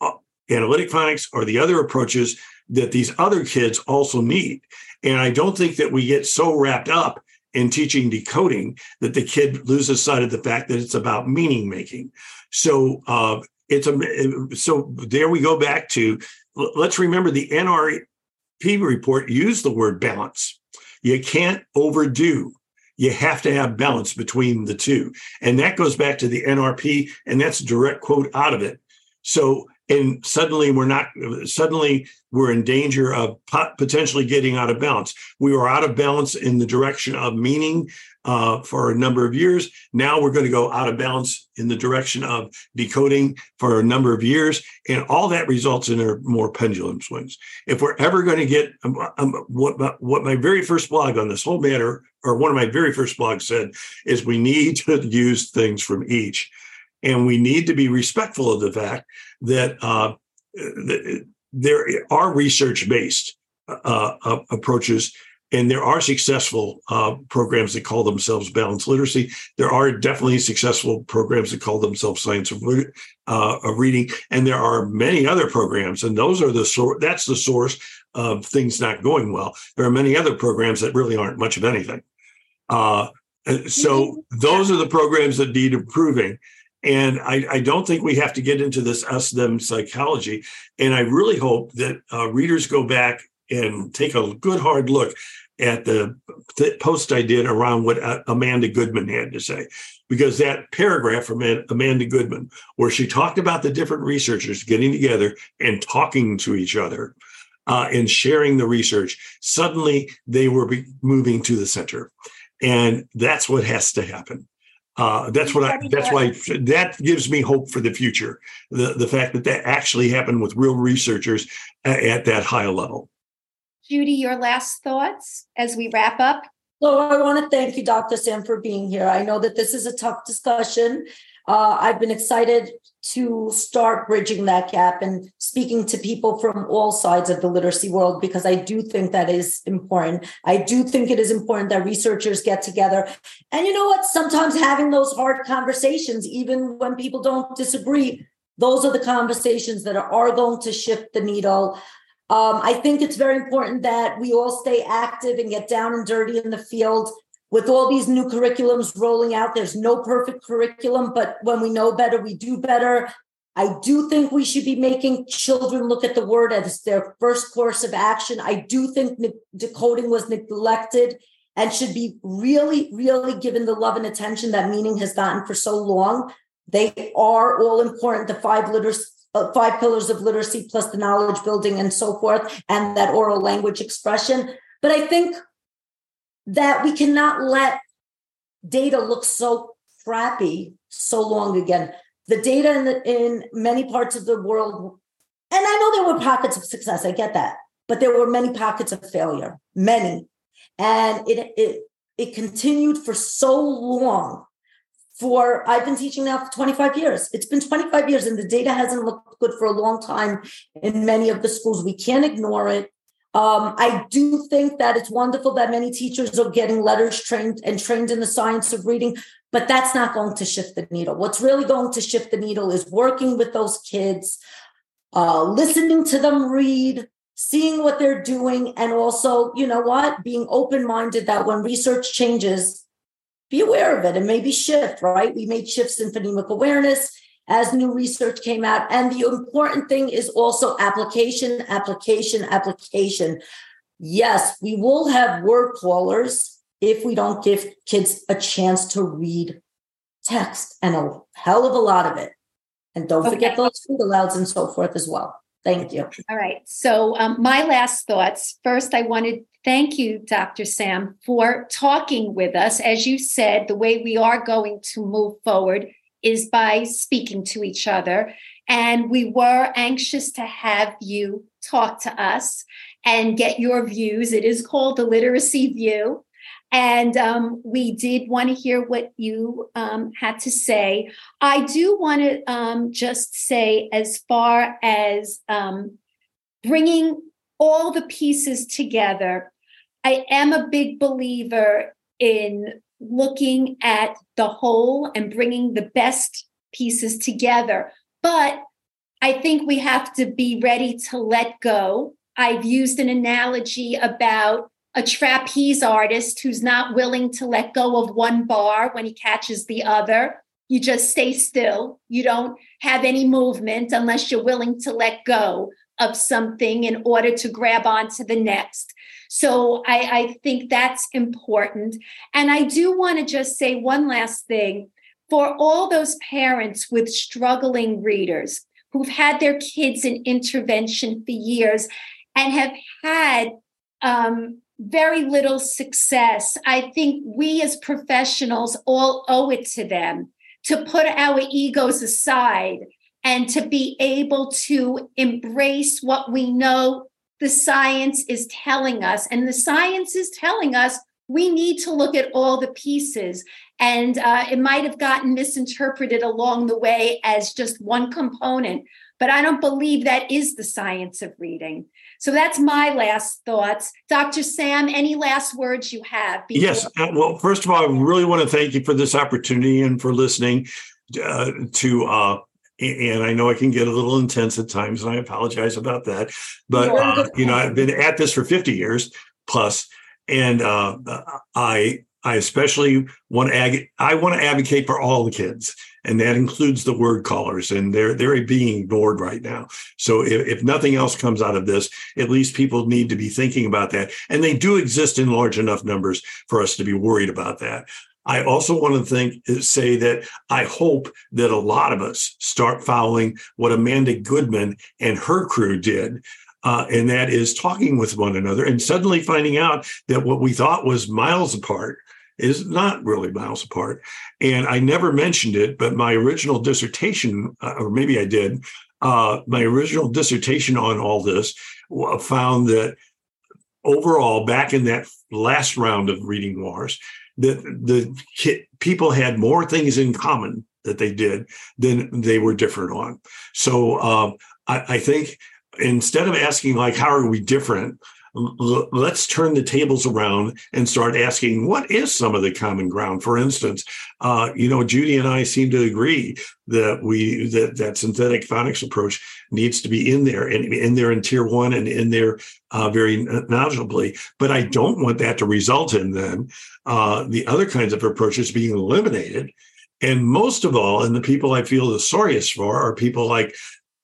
uh, analytic phonics or the other approaches that these other kids also need. And I don't think that we get so wrapped up in teaching decoding that the kid loses sight of the fact that it's about meaning making. So uh, it's a so there we go back to let's remember the NRP report used the word balance. You can't overdo. You have to have balance between the two. And that goes back to the NRP, and that's a direct quote out of it. So and suddenly we're not suddenly we're in danger of potentially getting out of balance. We were out of balance in the direction of meaning uh, for a number of years. Now we're going to go out of balance in the direction of decoding for a number of years and all that results in more pendulum swings. If we're ever going to get um, um, what, what my very first blog on this whole matter or one of my very first blogs said is we need to use things from each and we need to be respectful of the fact that uh, there are research based uh, uh, approaches and there are successful uh, programs that call themselves balanced literacy. There are definitely successful programs that call themselves science of, uh, of reading, and there are many other programs, and those are the source. That's the source of things not going well. There are many other programs that really aren't much of anything. Uh, so those are the programs that need improving. And I, I, don't think we have to get into this us them psychology. And I really hope that uh, readers go back and take a good hard look at the, the post I did around what uh, Amanda Goodwin had to say. Because that paragraph from Amanda Goodwin, where she talked about the different researchers getting together and talking to each other uh, and sharing the research, suddenly they were moving to the center. And that's what has to happen. Uh, that's what I. That's why that gives me hope for the future. The the fact that that actually happened with real researchers at, at that high level. Judy, your last thoughts as we wrap up. So I want to thank you, Dr. Sam, for being here. I know that this is a tough discussion. Uh, I've been excited to start bridging that gap and speaking to people from all sides of the literacy world because I do think that is important. I do think it is important that researchers get together. And you know what? Sometimes having those hard conversations, even when people don't disagree, those are the conversations that are going to shift the needle. Um, I think it's very important that we all stay active and get down and dirty in the field with all these new curriculums rolling out, there's no perfect curriculum, but when we know better, we do better. I do think we should be making children look at the word as their first course of action. I do think decoding was neglected and should be really, really given the love and attention that meaning has gotten for so long. They are all important. The five literacy, uh, five pillars of literacy, plus the knowledge building and so forth, and that oral language expression. But I think that we cannot let data look so crappy so long again. The data in, the, in many parts of the world, and I know there were pockets of success, I get that, but there were many pockets of failure, many. And it, it, it continued for so long for I've been teaching now for 25 years. It's been 25 years and the data hasn't looked good for a long time in many of the schools. We can't ignore it. Um, I do think that it's wonderful that many teachers are getting LETRS trained and trained in the science of reading, but that's not going to shift the needle. What's really going to shift the needle is working with those kids, uh, listening to them read, seeing what they're doing, and also, you know what, being open minded that when research changes, be aware of it and maybe shift, right? We made shifts in phonemic awareness as new research came out. And the important thing is also application, application, application. Yes, we will have word callers if we don't give kids a chance to read text and a hell of a lot of it. And don't okay. forget those food alouds and so forth as well. Thank you. All right. So, um, my last thoughts. First, I wanted to thank you, Dr. Sam, for talking with us. As you said, the way we are going to move forward is by speaking to each other. And we were anxious to have you talk to us and get your views. It is called the Literacy View. And um, we did want to hear what you um, had to say. I do want to um, just say, as far as um, bringing all the pieces together, I am a big believer in looking at the whole and bringing the best pieces together. But I think we have to be ready to let go I've used an analogy about a trapeze artist who's not willing to let go of one bar when he catches the other. You just stay still. You don't have any movement unless you're willing to let go of something in order to grab onto the next. So I, I think that's important. And I do want to just say one last thing for all those parents with struggling readers who've had their kids in intervention for years and have had um, very little success. I think we as professionals all owe it to them to put our egos aside and to be able to embrace what we know the science is telling us. And the science is telling us we need to look at all the pieces. And uh, it might have gotten misinterpreted along the way as just one component, but I don't believe that is the science of reading. So that's my last thoughts. Dr. Sam, any last words you have? Before- yes. Uh, well, first of all, I really want to thank you for this opportunity and for listening uh, to. Uh, and I know I can get a little intense at times, and I apologize about that. But uh, you know, I've been at this for 50 years plus, and uh, I I especially want to ag- I want to advocate for all the kids, and that includes the word callers, and they're they're being ignored right now. So if, if nothing else comes out of this, at least people need to be thinking about that, and they do exist in large enough numbers for us to be worried about that. I also want to think say that I hope that a lot of us start following what Amanda Goodwin and her crew did uh, and that is talking with one another and suddenly finding out that what we thought was miles apart is not really miles apart. And I never mentioned it, but my original dissertation, uh, or maybe I did, uh, my original dissertation on all this found that overall, back in that last round of reading wars, that the people had more things in common that they did than they were different on. So um, I, I think instead of asking like, how are we different? Let's turn the tables around and start asking what is some of the common ground? For instance uh, you know judy and i seem to agree that we that that synthetic phonics approach needs to be in there and in there in tier one and in there uh, very knowledgeably but i don't want that to result in then uh, the other kinds of approaches being eliminated. And most of all and the people i feel the sorriest for are people like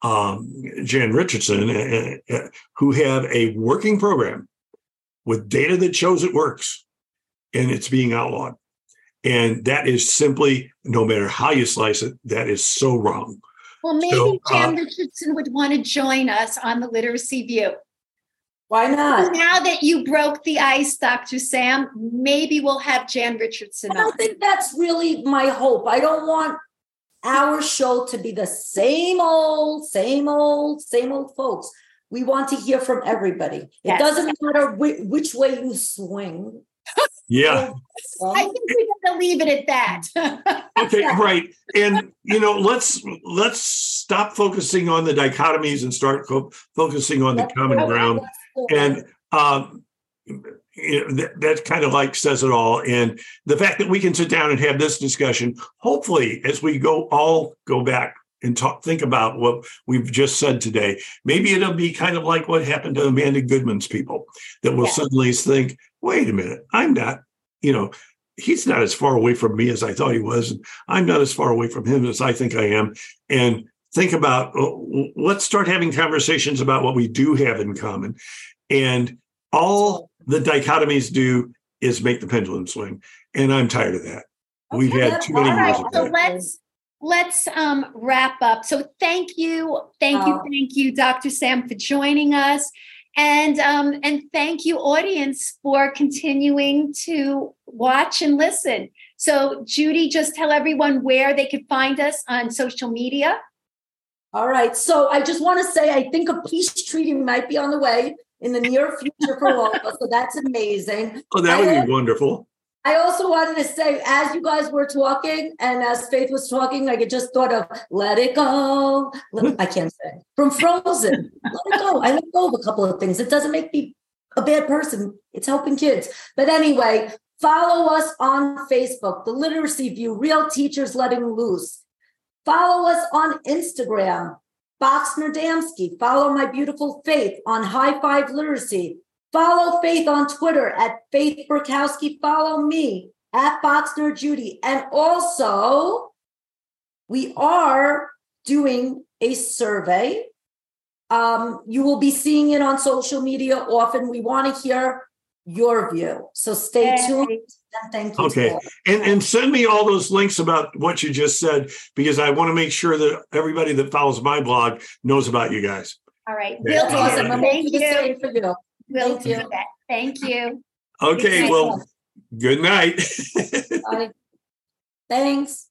um, Jan Richardson, uh, uh, who have a working program with data that shows it works and it's being outlawed. And that is simply, no matter how you slice it, that is so wrong. Well, maybe so, Jan uh, Richardson would want to join us on the Literacy View. Why not? Now that you broke the ice, Dr. Sam, maybe we'll have Jan Richardson. I don't on. think that's really my hope. I don't want our show to be the same old, same old, same old folks. We want to hear from everybody. Yes. It doesn't matter which, which way you swing. Yeah. I think we're going to leave it at that. okay, right. And you know, let's let's stop focusing on the dichotomies and start co- focusing on the common ground. And um, you know, that, that kind of like says it all. And the fact that we can sit down and have this discussion, hopefully, as we go all go back and talk, think about what we've just said today, maybe it'll be kind of like what happened to Amanda Goodwin's people that will yeah. suddenly think, wait a minute, I'm not, you know, he's not as far away from me as I thought he was. And I'm not as far away from him as I think I am. And think about, oh, let's start having conversations about what we do have in common. And all the dichotomies do is make the pendulum swing. And I'm tired of that. Okay, We've had too many years of so let's let's um, wrap up. So thank you, thank you, thank you, Dr. Sam, for joining us. And um, and thank you, audience, for continuing to watch and listen. So, Judy, just tell everyone where they could find us on social media. All right. So I just want to say I think a peace treaty might be on the way in the near future for all of us. So that's amazing. Oh, that would I, be wonderful. I also wanted to say, as you guys were talking and as Faith was talking, I just thought of let it go. Let, I can't say from Frozen. let it go. I let go of a couple of things. It doesn't make me a bad person. It's helping kids. But anyway, follow us on Facebook, The Literacy View, Real Teachers Letting Loose. Follow us on Instagram, Boksner Damsky. Follow my beautiful Faith on High Five Literacy. Follow Faith on Twitter at Faith Borkowsky. Follow me at Boksner Judy. And also, we are doing a survey. Um, you will be seeing it on social media often. We want to hear your view. So stay Yay. tuned and thank you. Okay. And and send me all those links about what you just said because I want to make sure that everybody that follows my blog knows about you guys. All right. Yeah. We'll That's do awesome. that. We'll Thank do the you. same for you. We'll Thank do you. that. Thank you. Okay, Thank well, good night. Thanks.